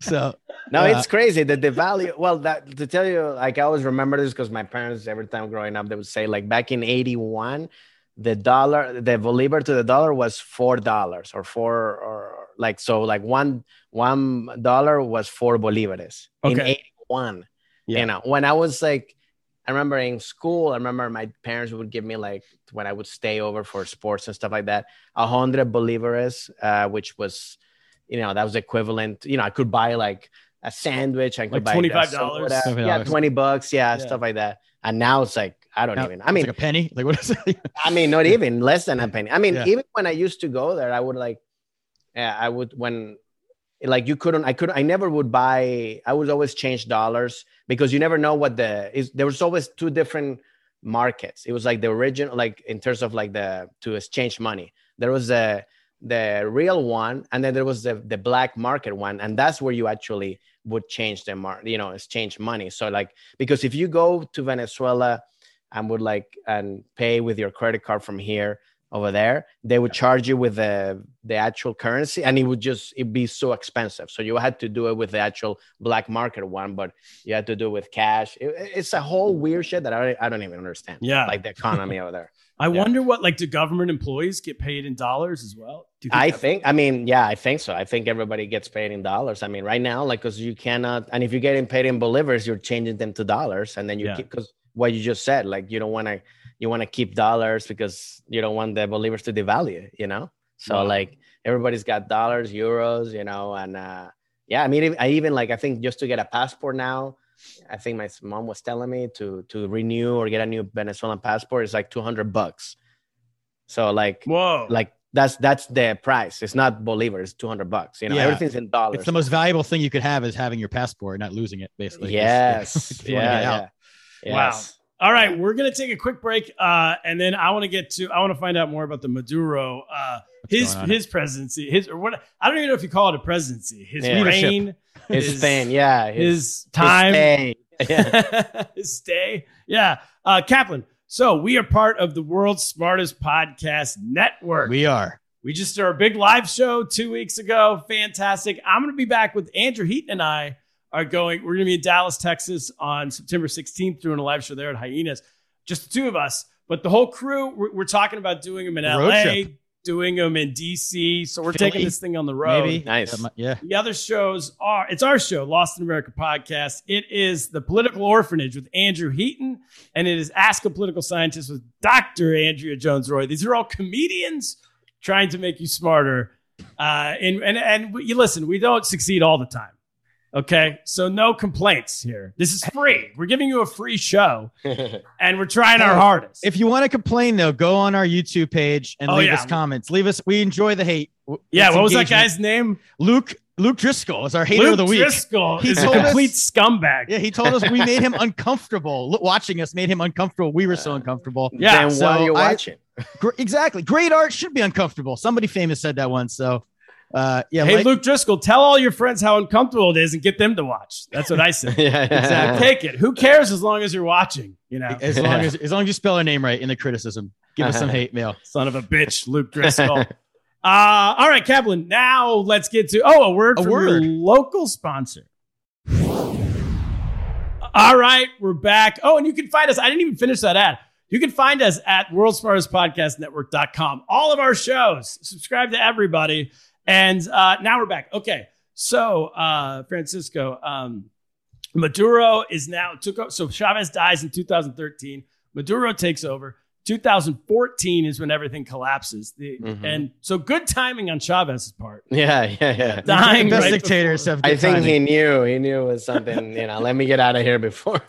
so. No, Yeah. it's uh, crazy that the value. Well, that to tell you, like I always remember this because my parents, every time growing up, they would say like back in '81, the dollar, the bolivar to the dollar was four dollars or four or like so like one one dollar was four bolivares in '81. Yeah. You know, when I was like, I remember in school, I remember my parents would give me like when I would stay over for sports and stuff like that, a hundred bolivares, uh, which was, you know, that was equivalent. You know, I could buy like a sandwich. I could Like buy $25? Yeah, twenty bucks. Yeah, Yeah. stuff like that. And now it's like I don't Now, even. I mean, like a penny. Like what is it? I mean, not even less than a penny. I mean, Yeah. even when I used to go there, I would like, yeah, I would when, like, you couldn't, I couldn't, I never would buy. I would always change dollars because you never know what the is. There was always two different markets. It was like the original, like in terms of like the to exchange money. There was the the real one, and then there was the the black market one, and that's where you actually would change the mar, you know, exchange money. So like, because if you go to Venezuela and would like and pay with your credit card from here over there they would charge you with the the actual currency and it would just it'd be so expensive so you had to do it with the actual black market one but you had to do it with cash It- it's a whole weird shit that i, I don't even understand Yeah. like the economy over there I Yeah. wonder what like do government employees get paid in dollars as well? Do you I think, I mean, yeah, I think so. I think everybody gets paid in dollars. I mean, right now, like, because you cannot, and if you're getting paid in bolivars, you're changing them to dollars, and then you Yeah. keep, because what you just said, like, you don't want to, you want to keep dollars because you don't want the bolivars to devalue, you know? So, Wow. like, everybody's got dollars, euros, you know, and uh, yeah, I mean, I even like, I think just to get a passport now, I think my mom was telling me to to renew or get a new Venezuelan passport is like 200 bucks. So, like, Whoa. like that's that's the price. It's not bolivar. It's two hundred bucks. You know, Yeah. everything's in dollars. It's the most valuable thing you could have is having your passport, not losing it. Basically, yes. If you wanna yeah, get out. yeah. Wow. Yes. All right, we're gonna take a quick break, uh, and then I want to get to I want to find out more about the Maduro, uh, his his presidency, his or what I don't even know if you call it a presidency, his Yeah. Reign, His, his- thing, yeah. his time, stay. Yeah. his stay. Yeah, uh, Kaplan. So we are part of the world's smartest podcast network. We are. We just did our big live show two weeks ago. Fantastic. I'm going to be back with Andrew Heaton and I are going. We're going to be in Dallas, Texas on September 16th doing a live show there at Hyenas. Just the two of us, but the whole crew. We're, we're talking about doing them in Road LA, trip. doing them in DC. So we're Philly, taking this thing on the road. Maybe Nice. Yeah. The other shows are it's our show, Lost in America podcast. It is the Political Orphanage with Andrew Heaton, and it is Ask a Political Scientist with Dr. Andrea Jones Roy. These are all comedians trying to make you smarter. Uh, and and and you listen, we don't succeed all the time. Okay, so no complaints here. This is free. We're giving you a free show, and we're trying our hardest. If you want to complain though, go on our YouTube page and Oh, leave yeah. us comments. Leave us. We enjoy the hate. W- yeah, it's what was that guy's name? Luke Luke Driscoll is our hater Luke of the week. Driscoll He is a told us- complete scumbag. Yeah, he told us we made him uncomfortable. Watching us made him uncomfortable. We were so uh, uncomfortable. Yeah, then so why are you I- watching? Gr- exactly. Great art should be uncomfortable. Somebody famous said that once. So, uh, yeah. Hey, like- Luke Driscoll, tell all your friends how uncomfortable it is and get them to watch. That's what I said. yeah, Exactly. Take it. Who cares as long as you're watching? You know, as long as as long as you spell our name right in the criticism, give us some hate mail. son of a bitch, Luke Driscoll. uh, all right, Kaplan. Now let's get to oh, a word A from word. your local sponsor. All right, we're back. Oh, and you can find us. I didn't even finish that ad. You can find us at World's Smartest Podcast All of our shows. Subscribe to everybody. And uh, now we're back. Okay. So, uh, Francisco, um, Maduro is now took over. So Chavez dies in 2013. Maduro takes over. 2014 is when everything collapses. The, Mhm. And so good timing on Chavez's part. Yeah, yeah, yeah. Dying Best right dictators before. have I think timing. he knew. He knew it was something. You know, let me get out of here before.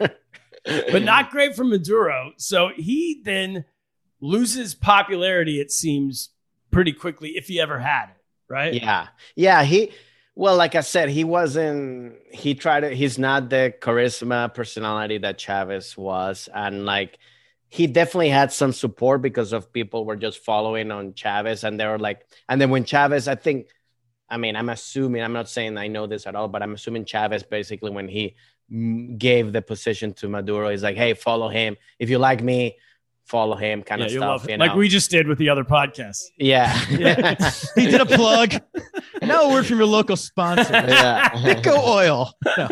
but not great for Maduro. So he then loses popularity, it seems, pretty quickly, if he ever had it, right? Yeah, yeah. He, well, like I said, he wasn't. He tried to. He's not the charisma personality that Chavez was, and like he definitely had some support because of people were just following on Chavez, and they were like, and then when Chavez, I think. I mean, I'm assuming, I'm not saying I know this at all, but I'm assuming Chavez basically, when he gave the position to Maduro, he's like, hey, follow him. If you like me, follow him, kind Yeah, of stuff. love. You know? Like we just did with the other podcast. yeah. Yeah. he did a plug. no word from your local sponsor. yeah. Bitco Oil. No.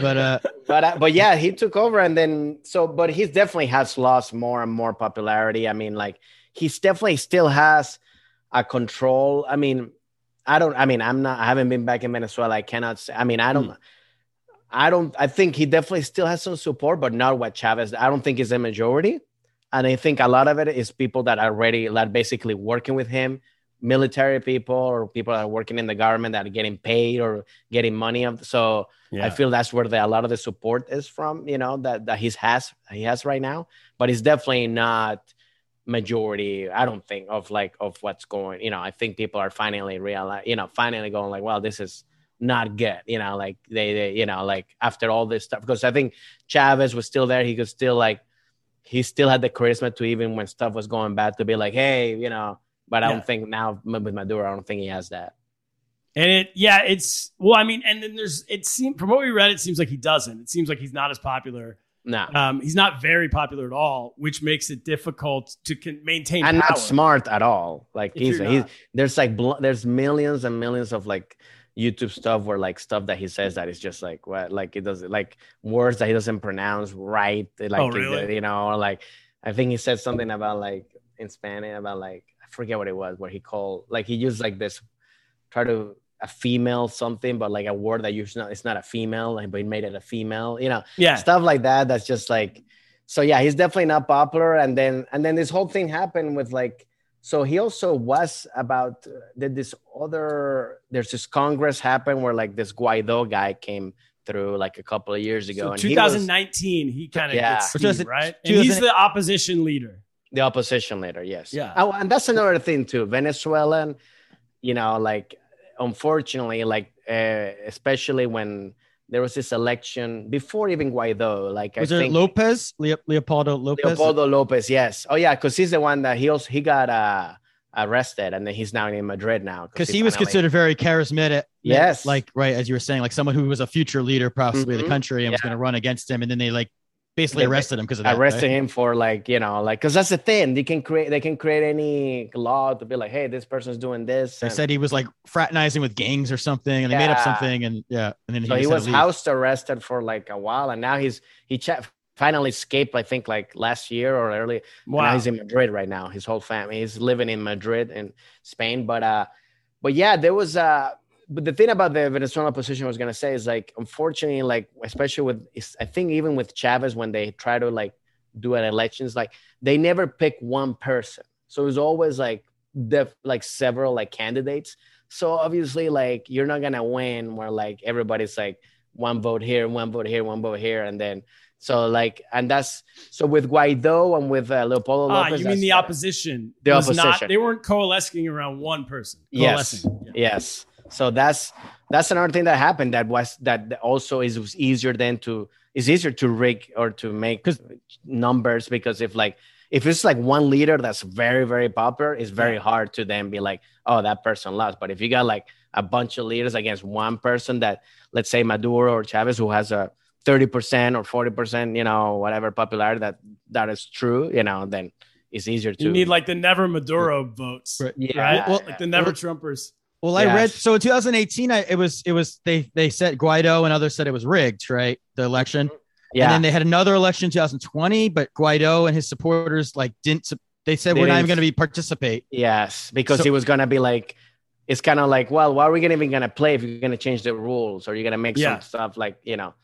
But uh, but uh, but yeah, he took over, and then so, but he definitely has lost more and more popularity. I mean, like he's definitely still has a control. I mean, I don't. I mean, I'm not. I haven't been back in Venezuela. I cannot say. I mean, I don't. I don't. I think he definitely still has some support, but not what Chavez. I don't think is a majority, and I think a lot of it is people that are already like basically working with him, military people or people that are working in the government that are getting paid or getting money. Of so. I feel that's where the, a lot of the support is from, you know, that that he's has he has right now. But it's definitely not majority. I don't think of like of what's going. You know, I think people are finally realize, you know, finally going like, well, this is not good. You know, like they, they you know, like after all this stuff, because I think Chavez was still there. He could still like he still had the charisma to even when stuff was going bad to be like, hey, you know. But I Yeah. don't think now with Maduro, I don't think he has that. And it, yeah, it's well, I mean, and then there's it seems from what we read, it seems like he doesn't. It seems like he's not as popular. No. Um, he's not very popular at all, which makes it difficult to con- maintain and power. not smart at all. Like If he's he's there's like bl- there's millions and millions of like YouTube stuff where like stuff that he says that is just like what like it doesn't like words that he doesn't pronounce right. Eh, oh, like Oh, really? you know, or like I think he said something about like in Spanish about like I forget what it was where he called like he used like this try to a female something but like a word that usually not it's not a female like but he made it a female you know yeah, stuff like that that's just like so yeah he's definitely not popular and then and then this whole thing happened with like so he also was about did this other there's this congress happen where like this guaido guy came through like a couple of years ago so and he 2019, he, kind of Yeah. gets steam, right? And he's the opposition leader. the opposition leader yes Yeah. oh, and that's another thing too venezuelan you know like unfortunately like uh, especially when there was this election before even guaido like was i it think Lopez? Leo- Leopoldo Lopez? Leopoldo Lopez, yes. Oh yeah, because he's the one that he also he got uh, arrested and then he's now in Madrid now. Because he was finally- considered very charismatic. Yes. Like, right, as you were saying, like someone who was a future leader, possibly of Mhm. the country, and was going to run against him. And then they like basically They- arrested him because of that. arrested right? him for like you know like because that's the thing they can create they can create any law to be like hey this person's doing this They and- said he was like fraternizing with gangs or something, and they made up something, and yeah, and then so he just had was house arrested for like a while and now he's he cha- finally escaped I think like last year or early Wow. he's in Madrid right now. His whole family. He's living in Madrid in Spain. But uh, but yeah, there was uh but the thing about the Venezuelan position I was gonna say is like unfortunately, like especially with I think even with Chavez when they try to like do an elections, like they never pick one person. So it was always like def like several like candidates. So obviously, like you're not gonna win where like everybody's like one vote here, one vote here, one vote here, and then so like and that's so with Guaido and with uh, Leopoldo Ah, you mean the opposition? The was Not, opposition. they weren't coalescing around one person. Yes. Yeah. Yes. So that's that's another thing that happened that was that also is was easier than to is easier to rig or to make numbers because if like if it's like one leader that's very very popular it's very hard to then be like oh that person lost but if you got like a bunch of leaders against one person that let's say Maduro or Chavez who has a 30% or 40% you know whatever popularity that that is true you know then it's easier to You need like the never Maduro votes, Right. yeah right? Well, like the never Trumpers. Well, I Yes. read so in 2018, I, it was it was they they said Guaido and others said it was rigged, right? The election, Yeah. And then they had another election in 2020, but Guaido and his supporters like didn't. They said They we're not even going to be participate. Yes, because So- he was gonna be like, it's kind of like, well, why are we gonna even gonna play if you're gonna change the rules or you're gonna make Yeah. some stuff like you know?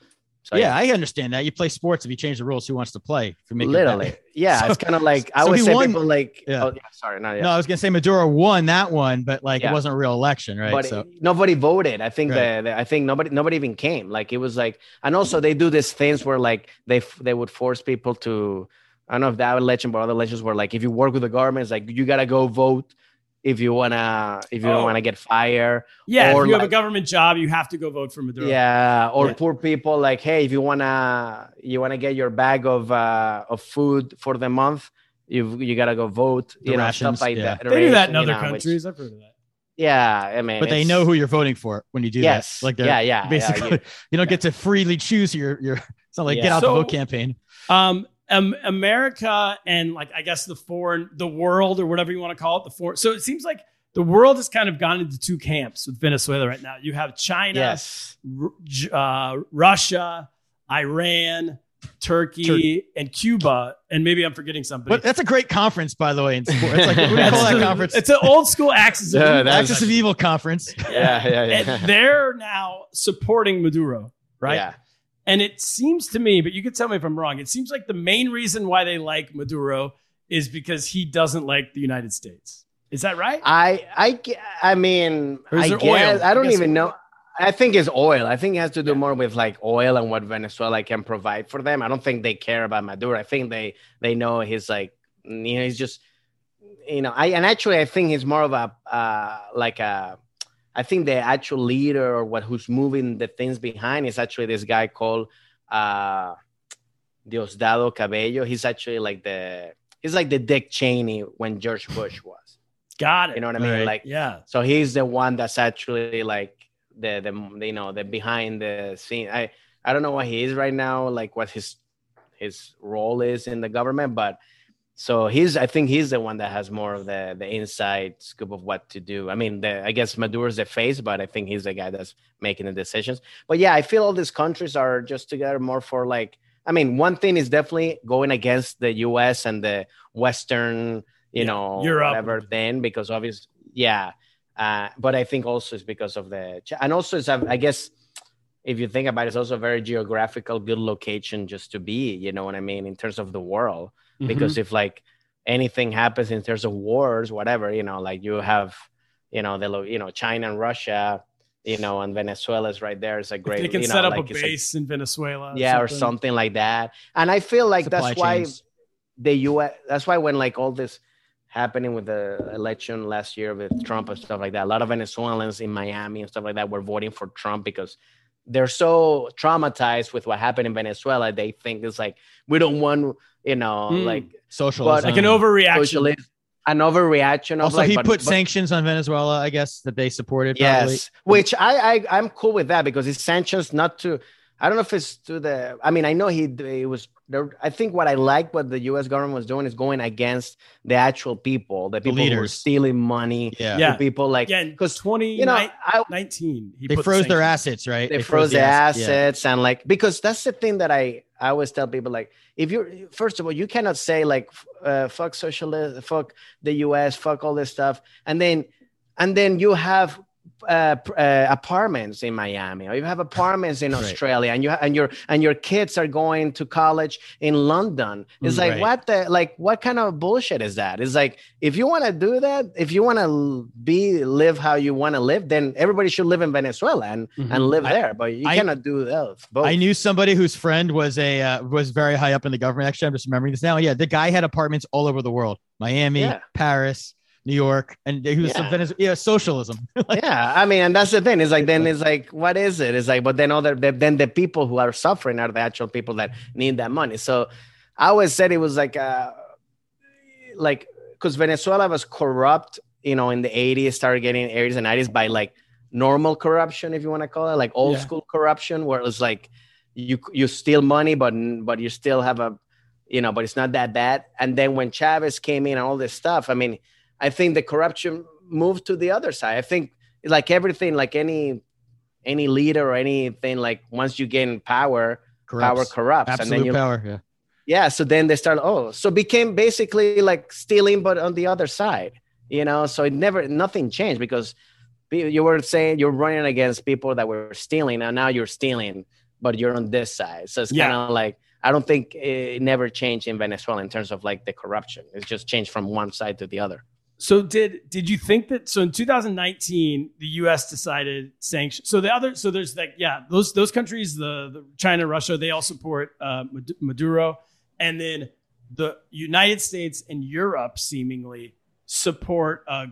So yeah, I understand that. You play sports if you change the rules. Who wants to play? If you make literally, yeah. So- it's kind of like I so would say won- people like, Yeah. oh, yeah, sorry, no, yeah. No, I was to say Maduro won that one, but like Yeah. it wasn't a real election, right? but so nobody voted. I think Right. that that- I think nobody nobody even came. Like it was like, and also they do these things where like they they would force people to. I don't know if that election, but other elections were like, if you work with the government, it's like you gotta go vote if you wanna if you Oh. don't wanna get fired. Yeah, Or if you have a government job, you have to go vote for Maduro. Yeah, or Yeah. poor people like, hey, if you wanna you wanna get your bag of uh of food for the month, you you gotta go vote. The you know, rations, stuff like yeah. that. They do that in other know, which- countries. I've heard of that. yeah, I mean, but they know who you're voting for when you do Yes, that. Like they're yeah, yeah, yeah, basically you- you, don't get to freely choose your your. It's not like get out So- the vote campaign. Um, um, America and like I guess the foreign, the world or whatever you want to call it, the foreign. So it seems like the world has kind of gone into two camps with Venezuela right now. You have China, Yes. R- J- uh, Russia, Iran, Turkey, and Cuba, and maybe I'm forgetting somebody. But that's a great conference, by the way. In sport. It's like what do we call that the- conference? It's an old school axis. of Yeah, evil. Axis of Evil conference. Yeah, yeah, yeah. and they're now supporting Maduro, right? Yeah. And it seems to me, but you can tell me if I'm wrong. It seems like the main reason why they like Maduro is because he doesn't like the United States. Is that right? I I I mean I guess oil? I don't I guess even oil. know. I think it's oil. I think it has to do more with like oil and what Venezuela can provide for them. I don't think they care about Maduro. I think they they know he's like you know he's just you know I and actually I think he's more of a uh like a I think the actual leader or what who's moving the things behind is actually this guy called uh Diosdado Cabello. He's actually like the he's like the Dick Cheney when George Bush was. Got it. You know what I mean? Right. Like yeah. so he's the one that's actually like the the you know the behind the scene. I I don't know what he is right now, like what his his role is in the government, but so he's I think he's the one that has more of the the inside scoop of what to do. I mean, the I guess Maduro's the face, but I think he's the guy that's making the decisions. But yeah, I feel all these countries are just together more for like I mean, one thing is definitely going against the US and the Western, you Yeah, know, Europe. whatever thing, because obviously, yeah. Uh, but I think also it's because of the, and also it's, I guess, if you think about it, it's also a very geographical, good location just to be, you know what I mean, in terms of the world. Mm-hmm. Because if like anything happens in terms of wars, whatever, you know, like you have, you know, the, you know, China and Russia, you know, and Venezuela is right there. It's a great, they can you know, set up like a base in Venezuela. yeah, or something like that. And I feel like Supply that's why the U.S. That's why when like all this happening with the election last year with Trump and stuff like that, a lot of Venezuelans in Miami and stuff like that were voting for Trump because they're so traumatized with what happened in Venezuela. They think it's like we don't want, you know, Mm. like Socialism. Like an overreaction. socialist, an overreaction of Also, like. he but- put but- sanctions on Venezuela. I guess that they supported. Probably. Yes, which I, I I'm cool with that because it's sanctions not to. I don't know if it's to the. I mean, I know he it was. There, I think what I like what the U.S. government was doing is going against the actual people, the people who were stealing money. Yeah. Yeah. people like Again, because 20, you know I, 19. He They put froze their assets, right? they, froze the the ass- yeah. assets and like because that's the thing that I I always tell people like if you're first of all you cannot say like uh, fuck socialist fuck the U.S. fuck all this stuff and then and then you have uh, uh, apartments in Miami or you have apartments in Right. Australia and you ha- and your and your kids are going to college in London it's like right. what the like what kind of bullshit is that it's like if you want to do that if you want to be live how you want to live then everybody should live in Venezuela and and live I- there but you I- cannot do that both. I knew somebody whose friend was a uh, was very high up in the government. Actually, I'm just remembering this now. Yeah, the guy had apartments all over the world: Miami, Yeah. Paris, New York, and he was Yeah. Venezuela. Yeah, socialism. yeah i mean and that's the thing it's like then it's like what is it it's like but then other the- then the people who are suffering are the actual people that need that money so i always said it was like uh like because venezuela was corrupt you know in the 80s started getting 80s and 90s by like normal corruption if you want to call it like old Yeah. school corruption where it's like you you steal money but but you still have a you know but it's not that bad and then when chavez came in and all this stuff i mean i think the corruption moved to the other side i think like everything like any any leader or anything like once you gain power corrupts. power corrupts, and Absolute then you power. Yeah. yeah so then they start oh so became basically like stealing but on the other side you know so it never nothing changed because you were saying you're running against people that were stealing and now you're stealing but you're on this side so it's Yeah. kind of like i don't think it never changed in venezuela in terms of like the corruption it's just changed from one side to the other So did did you think that so in 2019 the U.S. decided sanctions? So the other so there's like yeah those those countries the, the China Russia they all support uh, Maduro and then the United States and Europe seemingly support uh,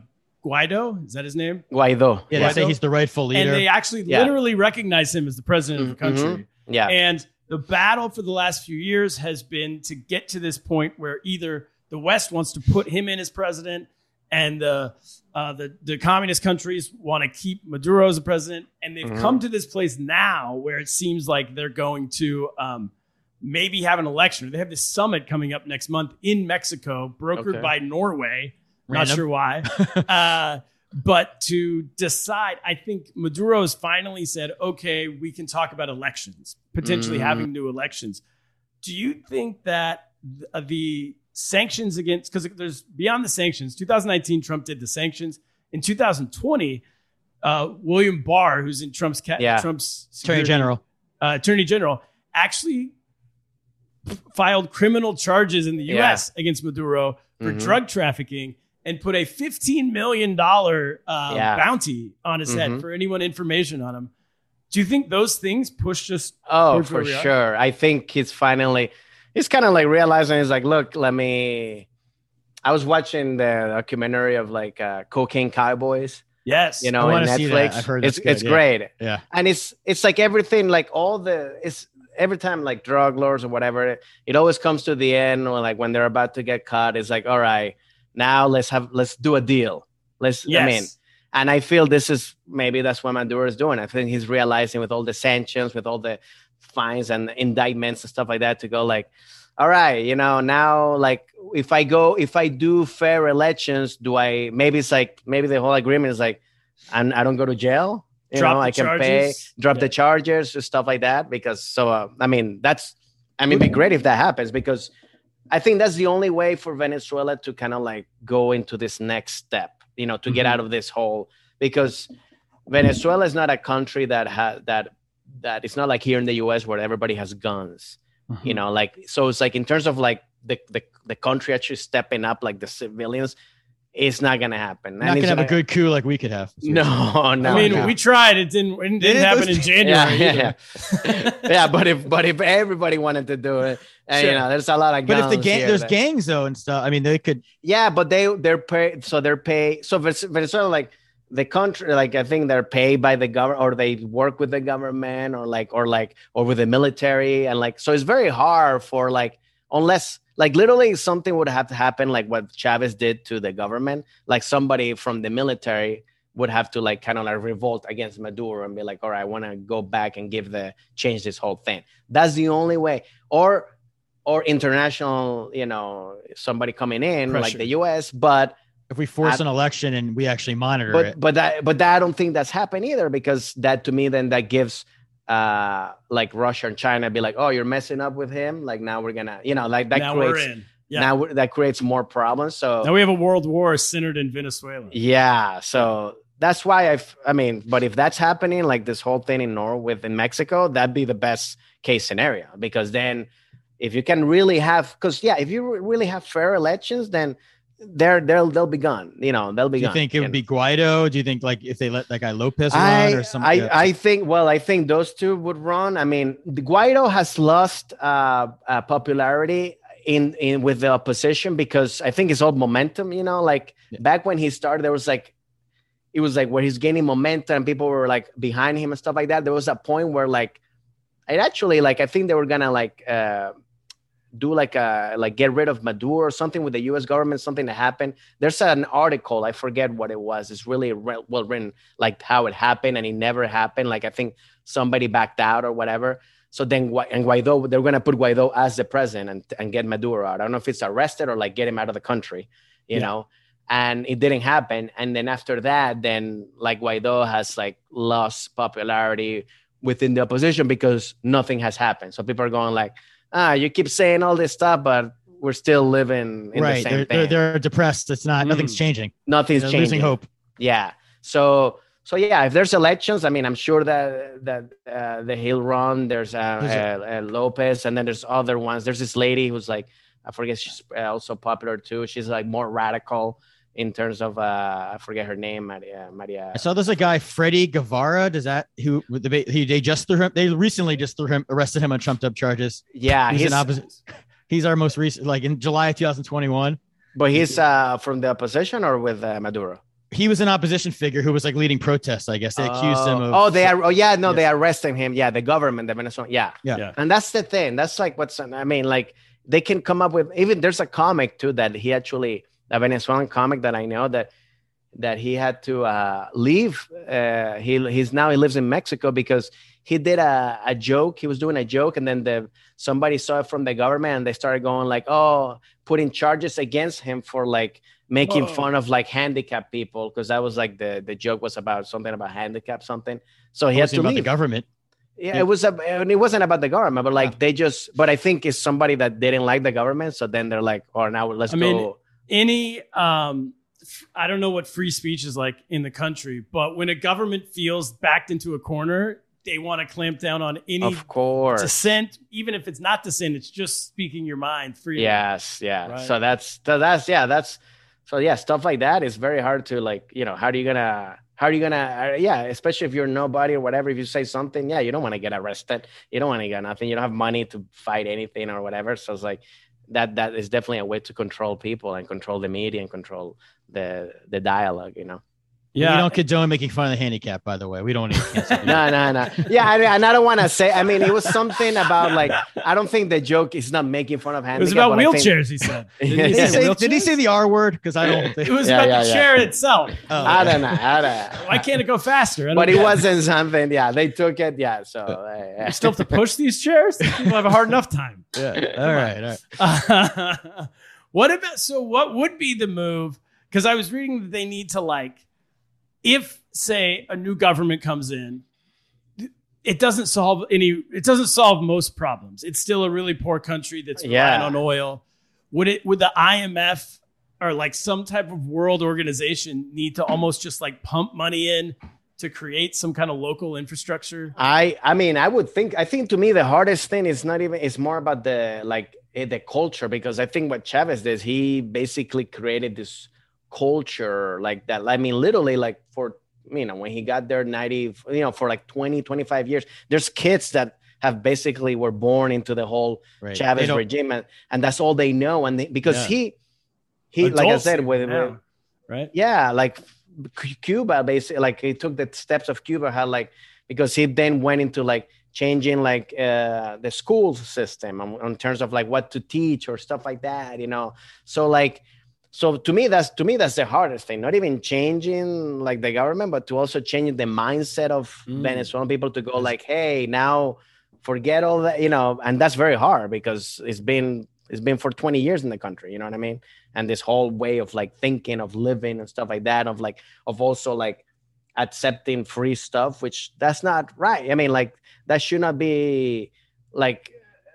Guaido is that his name guaido Yeah, they say he's the rightful leader. and they actually Yeah. literally recognize him as the president of the Mhm. country. yeah And the battle for the last few years has been to get to this point where either the West wants to put him in as president, and the uh, the, the communist countries want to keep Maduro as a president, and they've Mhm. come to this place now where it seems like they're going to um, maybe have an election. They have this summit coming up next month in Mexico, brokered Okay. by Norway. Random. Not sure why. uh, but to decide, I think Maduro has finally said, okay, we can talk about elections, potentially Mhm. having new elections. Do you think that th- uh, the sanctions against, because there's beyond the sanctions, 2019, Trump did the sanctions. In 2020, uh, William Barr, who's in Trump's, ca- Yeah. Trump's Attorney General. uh, Attorney General, actually filed criminal charges in the Yeah. U.S. against Maduro for Mhm. drug trafficking and put a $15 million uh, Yeah. bounty on his head Mhm. for anyone information on him. Do you think those things push us? Oh, for where we are? sure. I think he's finally he's kind of like realizing he's like, look, let me. I was watching the documentary of like uh, Cocaine Cowboys, Yes. you I know, in wanna see that. Netflix. I've heard it's good, it's yeah. great, Yeah. and it's it's like everything, like all the it's every time like drug lords or whatever, it always comes to the end or like when they're about to get caught. It's like, all right, now let's have let's do a deal. Let's. yes. I mean, and I feel this is maybe that's what Maduro is doing. I think he's realizing with all the sanctions, with all the fines and indictments and stuff like that, to go like, all right, you know, now like if I go, if I do fair elections, do I? Maybe it's like maybe the whole agreement is like, I'm, I don't go to jail. You Drop know, I can pay, drop Yeah. the charges, stuff like that. Because so, uh, I mean, that's, I mean, it'd be great if that happens because I think that's the only way for Venezuela to kind of like go into this next step, you know, to get Mhm. out of this hole. Because Venezuela is not a country that has that that it's not like here in the U.S. where everybody has guns, Mm-hmm. you know, like so it's like in terms of like the the, the country actually stepping up, like the civilians, it's not gonna happen. Not it's gonna have a good coup like we could have. No, no. I mean, no. we tried. It didn't. It didn't, Did it? happen Those- in January. yeah, either. yeah, yeah. But if but if everybody wanted to do it, and, Sure. you know, there's a lot of But if the gang, there's that- gangs though and stuff. I mean, they could. Yeah, but they they're paid. So they're paid. So Venez- Venezuela, like the country, like I think they're paid by the government, or they work with the government, or like or like or with the military, and like so it's very hard for like unless like literally something would have to happen, like what Chavez did to the government, like somebody from the military would have to like kind of like revolt against Maduro and be like, all right, I want to go back and give the change this whole thing. That's the only way. Or or international, you know, somebody coming in like the US, but If we force I- an election and we actually monitor but it, but that but that I don't think that's happened either because that to me then that gives uh like Russia and China be like, oh, you're messing up with him. Like now we're gonna, you know, like that now we're creates in. Yeah. now we're- that creates more problems. So now we have a world war centered in Venezuela. yeah, so that's why I, I mean, but if that's happening, like this whole thing in Norway with in Mexico, that'd be the best case scenario because then if you can really have, because yeah, if you really have fair elections, then they're they'll they'll be gone. You know, they'll be gone. do you gone. think it you would know? be Guaido? Do you think like if they let that guy Lopez run I, or something? I, I think well I think those two would run. I mean, the Guaido has lost uh, uh, popularity in in with the opposition because I think it's all momentum. You know, like Yeah. back when he started, there was like it was like where he's gaining momentum and people were like behind him and stuff like that. There was a point where like it actually like I think they were gonna like uh, do like a like get rid of Maduro or something with the U.S. government. Something that happened. There's an article I forget what it was. It's really re- well written, like how it happened and it never happened. Like I think somebody backed out or whatever. So then and Guaido, they're gonna put Guaido as the president and, and get Maduro out. I don't know if it's arrested or like get him out of the country, you Yeah. know. And it didn't happen. And then after that, then like Guaido has like lost popularity within the opposition because nothing has happened. So people are going like, ah, you keep saying all this stuff, but we're still living in right. the same They're, they're, they're depressed. It's not, nothing's Mm. changing. Nothing's They're changing. losing hope. Yeah. So so yeah, if there's elections, I mean, I'm sure that that uh, the Hill run, there's a, There's uh, uh, Lopez, and then there's other ones. There's this lady who's like, I forget, she's uh, also popular too. She's like more radical in terms of uh, I forget her name, Maria. Maria. I saw there's a guy, Freddy Guevara. Does that who the he, they just threw him? They recently just threw him, arrested him on trumped up charges. Yeah, He's he's an opposite. He's our most recent, like in July of 2021. but he's uh, from the opposition or with uh, Maduro. He was an opposition figure who was like leading protests. I guess they accused him of. Oh, they are. Oh, yeah, no, they arrested him. Yeah, the government, the Venezuelan. Yeah, Yeah. Yeah. and that's the thing. That's like what's. I mean, like they can come up with. Even there's a comic too that he actually a Venezuelan comic that I know that that he had to uh, leave. Uh, he he's now he lives in Mexico because he did a, a joke. He was doing a joke, and then the somebody saw it from the government, and they started going like, "Oh, putting charges against him for like making Whoa. fun of like handicapped people," because that was like the the joke was about something about handicap something. So he has to about leave. the government. Yeah, Yeah. it was a, and it wasn't about the government, but like they just. But I think it's somebody that didn't like the government, so then they're like, "Oh, now let's I mean, go." Any um I don't know what free speech is like in the country, but when a government feels backed into a corner, they want to clamp down on any Of course. dissent, even if it's not dissent, it's just speaking your mind freely. Yes, yeah. Right. So that's so that's yeah, that's so yeah, stuff like that is very hard to like, you know, how are you gonna how are you gonna uh, yeah, especially if you're nobody or whatever, if you say something, yeah, you don't want to get arrested. You don't want to get nothing. You don't have money to fight anything or whatever. So it's like that that is definitely a way to control people and control the media and control the the dialogue, you know. Yeah. We don't condone making fun of the handicap, by the way. We don't need to cancel. No, no, no. Yeah, I, and I don't want to say. I mean, it was something about like I don't think the joke is not making fun of handicap. it was about but I think- wheelchairs, he said. Didn't Yeah, he Did, say he say, wheelchairs? did he say the R word? Because I don't think. It was Yeah, about yeah, the yeah. chair itself. Oh, I don't know. I don't know. Why can't it go faster? But it wasn't something. Yeah, they took it. Yeah, so uh, You still have to push these chairs? People have a hard enough time. yeah. All right. All right. what about so what would be the move because i was reading that they need to like if say a new government comes in it doesn't solve any it doesn't solve most problems. It's still a really poor country that's relying Yeah. on oil. Would it would the imf or like some type of world organization need to almost just like pump money in to create some kind of local infrastructure? I I mean I would think I think to me the hardest thing is not even it's more about the like eh, the culture because I think what Chavez did he basically created this culture like that I mean literally like for you know when he got there 90 you know for like 20 25 years there's kids that have basically were born into the whole Right. Chavez regime and, and that's all they know and they, because Yeah. he he like I said with, with right yeah like cuba basically like he took the steps of cuba had like because he then went into like changing like uh the school system on, in terms of like what to teach or stuff like that you know so like so to me that's to me that's the hardest thing not even changing like the government but to also change the mindset of Mm. venezuelan people to go like hey now forget all that you know and that's very hard because it's been it's been for 20 years in the country you know what i mean? And this whole way of like thinking of living and stuff like that of like of also like accepting free stuff which that's not right. I mean like that should not be like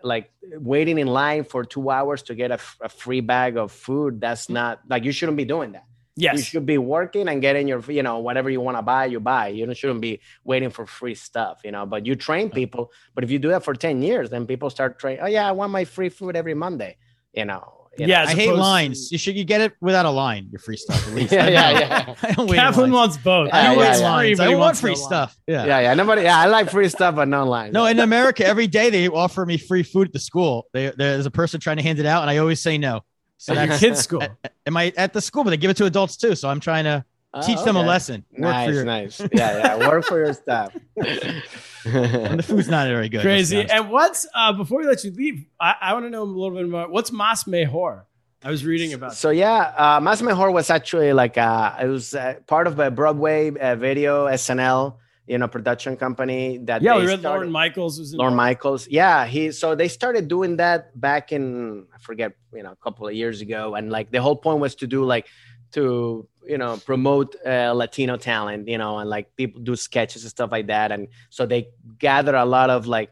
like waiting in line for two hours to get a, f- a free bag of food that's mm-hmm. not like you shouldn't be doing that. Yes. you should be working and getting your you know whatever you want to buy you buy. You shouldn't be waiting for free stuff you know but you train people. But if you do that for 10 years then people start training oh yeah i want my free food every monday you know you know? Yeah, I hate opposed to- lines. You should you get it without a line. Your free stuff. At least. Yeah, I yeah, yeah. I don't wait Kaplan lines. wants both. I don't Yeah, yeah, in yeah. lines. I don't want wants free no line. stuff. Yeah. yeah yeah nobody yeah i like free stuff but no line No, in America, every day they offer me free food at the school. They, there's a person trying to hand it out, and I always say no. So At your that's kids' school. am I at the school, but they give it to adults too. So I'm trying to oh, teach them a Oh, okay. lesson. Work nice for your, nice yeah yeah work for your stuff and the food's not very good. Crazy. And what's uh before we let you leave, I, I want to know a little bit more. What's Mas Mejor? I was reading about. So yeah, uh, Mas Mejor was actually like uh, it was uh, part of a Broadway uh, video SNL, you know, production company that yeah, they we read started- Lorne Michaels was in Lorne Michaels. Yeah, he so they started doing that back in I forget, you know, a couple of years ago, and like the whole point was to do like to you know promote uh, latino talent you know and like people do sketches and stuff like that. And so they gather a lot of like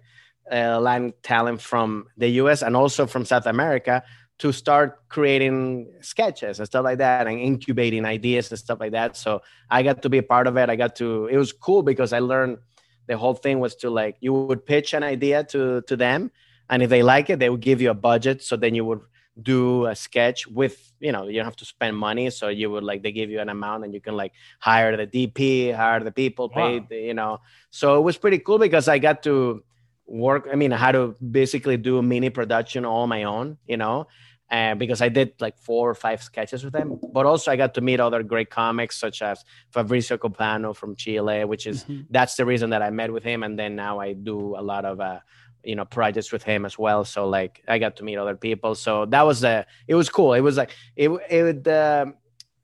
uh, latin talent from the us and also from south america to start creating sketches and stuff like that and incubating ideas and stuff like that. So i got to be a part of it. I got to it was cool because i learned the whole thing was to like you would pitch an idea to to them and if they like it they would give you a budget. So then you would do a sketch with you know you don't have to spend money so you would like they give you an amount and you can like hire the dp hire the people pay Wow. the, you know so it was pretty cool because i got to work i mean i had to basically do a mini production all my own you know and because i did like four or five sketches with them but also i got to meet other great comics such as fabrizio copano from chile which is Mhm. that's the reason that i met with him and then now i do a lot of uh you know projects with him as well. So like i got to meet other people. So that was the it was cool. It was like it it um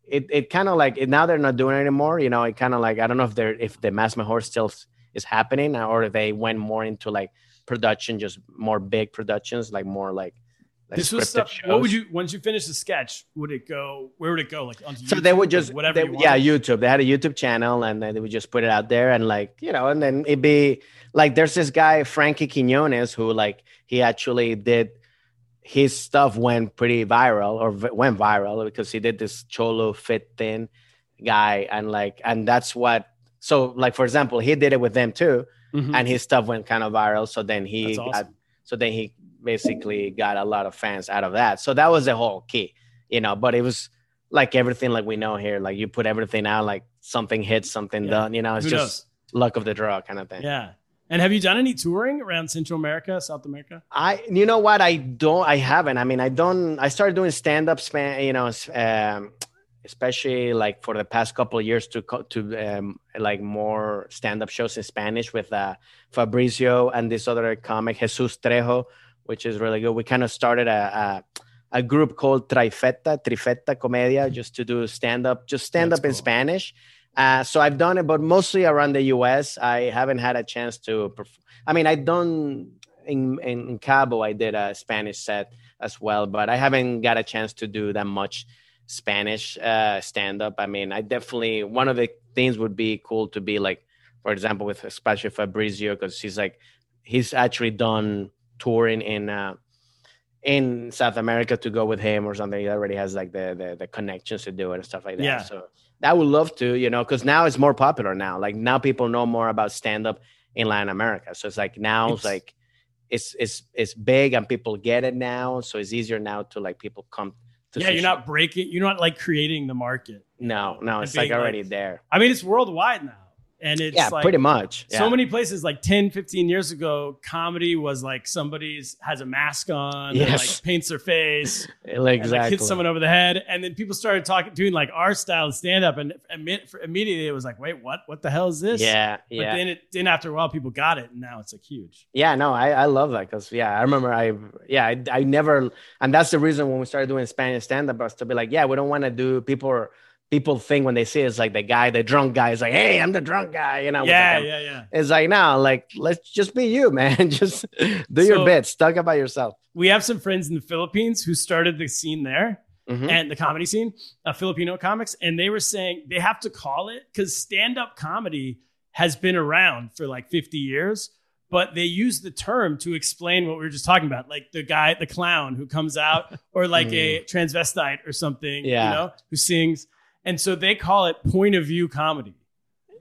it, it kind of like it, now they're not doing it anymore you know it kind of like i don't know if they're if the mas mejor still is happening or if they went more into like production just more big productions like more like, like This was stuff. What would you once you finish the sketch? Would it go? Where would it go? Like onto so YouTube they would just whatever. they- you yeah youtube they had a youtube channel and then they would just put it out there and like you know and then it'd be like there's this guy frankie quinones who like he actually did his stuff went pretty viral or v- went viral because he did this cholo fit thin guy and like and that's what so like for example he did it with them too Mhm. and his stuff went kind of viral so then he That's got so then he basically got a lot of fans out of that so that was the whole key you know but it was like everything like we know here like you put everything out like something hits something Yeah. done you know it's Who just luck of the draw kind of thing Yeah. And have you done any touring around Central America, South America? I, you know what? I don't. I haven't. I mean, I don't. I started doing stand up, span. You know, um, especially like for the past couple of years to to um, like more stand up shows in Spanish with uh, Fabrizio and this other comic Jesus Trejo, which is really good. We kind of started a. a a group called Trifeta, Trifeta Comedia, just to do stand up, just stand That's up in. Spanish. Uh, so I've done it, but mostly around the US. I haven't had a chance to perf- I mean, I done in, in in Cabo. I did a Spanish set as well, but I haven't got a chance to do that much Spanish uh, stand up. I mean, I definitely one of the things would be cool to be like, for example, with especially Fabrizio because he's like he's actually done touring in uh, in South America to go with him or something. He already has like the the, the connections to do it and stuff like that. Yeah. So I would love to, you know, because now it's more popular now. Like now people know more about stand up in Latin America. So it's like now it's like it's it's it's big and people get it now. So it's easier now to like people come to yeah, you're shit. not breaking. You're not like creating the market. no, no, it's like being, like- already there. I mean, it's worldwide now, and it's Yeah, like, pretty much. Yeah. So many places, like 10, 15 years ago, comedy was like somebody's has a mask on, and, Yes. like paints their face, Like, and like hits someone over the head, and then people started talking, doing like our style of stand up, and immediately it was like, wait, what? What the hell is this? yeah, But yeah. then it then after a while, people got it, and now it's like huge. Yeah, no, I, I love that because yeah, I remember I yeah I, I never and that's the reason when we started doing Spanish stand up was to be like yeah we don't want to do people are, people think when they see it's like the guy the drunk guy is like hey I'm the drunk guy you know yeah, like yeah, yeah. it's like no like let's just be you man just do your So- bits talk about yourself We have some friends in the Philippines who started the scene there. Mhm. and the comedy scene, uh, Filipino comics, and they were saying they have to call it because stand up comedy has been around for like 50 years, but they use the term to explain what we were just talking about, like the guy, the clown who comes out, or like a transvestite or something, Yeah. you know, who sings. And so they call it point of view comedy.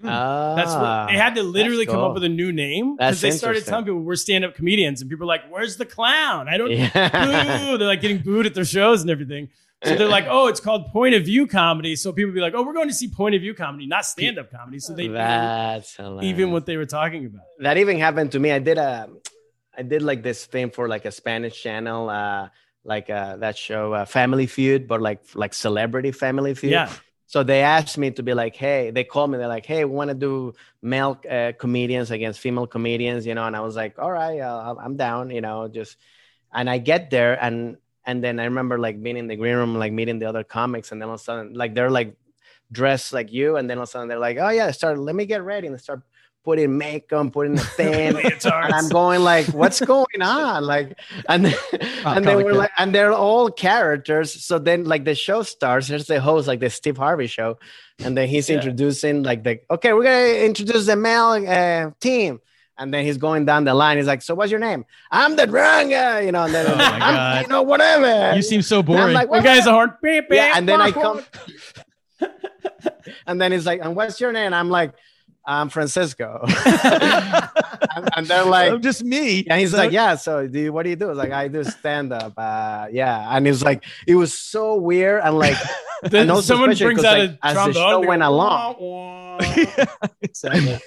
That's what they had to literally come up with a new name because they started telling people we're stand up comedians, and people are like, "Where's the clown? I don't Yeah. boo. They're like getting booed at their shows and everything. So they're like, oh, it's called point of view comedy. So people be like, oh, we're going to see point of view comedy, not stand up comedy. So they that's hilarious. even what they were talking about. that even happened to me. I did a, I did like this thing for like a Spanish channel, uh, like uh, that show, uh, Family Feud, but like like celebrity Family Feud. Yeah. So they asked me to be like, hey, they called me. They're like, hey, we want to do male uh, comedians against female comedians, you know. And I was like, all right, uh, I'm down, you know. Just and I get there and and then I remember like being in the green room, like meeting the other comics, and then all of a sudden, like they're like dressed like you, and then all of a sudden they're like, oh yeah, start. Let me get ready and start putting makeup, putting the thing, and I'm going like, what's going on? Like, and then, and they were like, and they're all characters. So then, like, the show starts. There's the host, like the Steve Harvey show, and then he's Yeah. introducing like the okay, we're gonna introduce the male uh, team. And then he's going down the line. He's like, "So what's your name?" I'm the drunk guy, you know. And then Oh I'm, you know, whatever. You seem so And I'm boring. like, One guy's a horn. Beep, yeah, and then I come, and then he's like, "And what's your name?" I'm like, "I'm Francisco," and, and they're like, I'm just me. and he's So- like, "Yeah, so do you, what do you do?" I was like, "I do stand up." Uh, yeah, and he was like, it was so weird and like, Then and someone brings out like, a as the show went along. wah, wah. Exactly.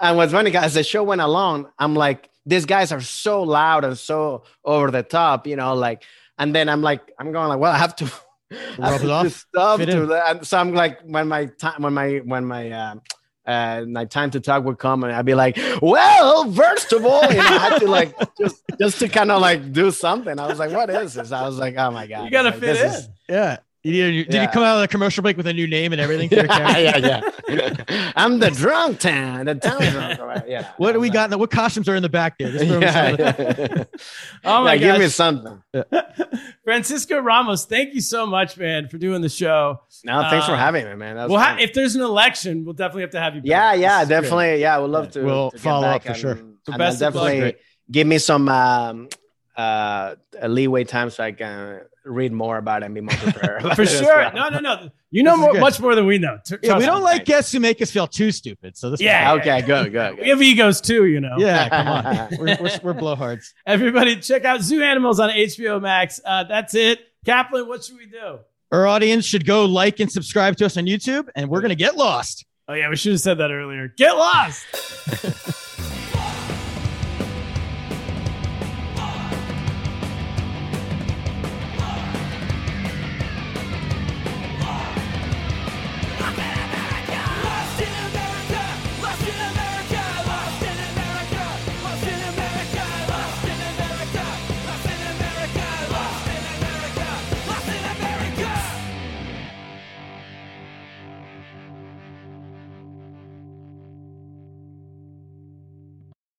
and what's funny, as the show went along, I'm like, these guys are so loud and so over the top, you know, like, and then I'm like, I'm going like, well, I have to. I Rub have it to off, Stop fit to in. that. And so I'm like, when my time, when my, when my, um, uh, my time to talk would come, and I'd be like, "Well, first of all, you know, I had to like just just to kind of like do something." I was like, "What is this?" I was like, "Oh my god!" You gotta It's like, fit this in. is- Yeah. You need a new- did Yeah. you come out of the commercial break with a new name and everything? For your yeah, yeah. I'm the drunk town, the town drunk. or. Yeah. What do we got? the- What costumes are in the back there? Just throw me some like- of the- yeah, Oh my yeah, give me something. Francisco Ramos, thank you so much, man, for doing the show. No, thanks for Uh, having me, man. Well, ha- if there's an election, we'll definitely have to have you. Back. yeah, yeah, This great. definitely. Yeah, we'd love to. We'll to follow up back for sure. and- So and best then of luck. definitely give me some um, uh, a leeway time so I can read more about it and be more prepared. For sure. well. No, no, no. You know more, much more than we know. Tr- Yeah, we don't me. like guests who make us feel too stupid. So this. Yeah. Okay, good, good. We good. have egos too, you know. Yeah. Come on. We're, we're, we're blowhards. Everybody, check out Zoo Animals on HBO Max. Uh, that's it. Kaplan, what should we do? Our audience should go like and subscribe to us on YouTube, and we're gonna get lost. Oh yeah, we should have said that earlier. Get lost.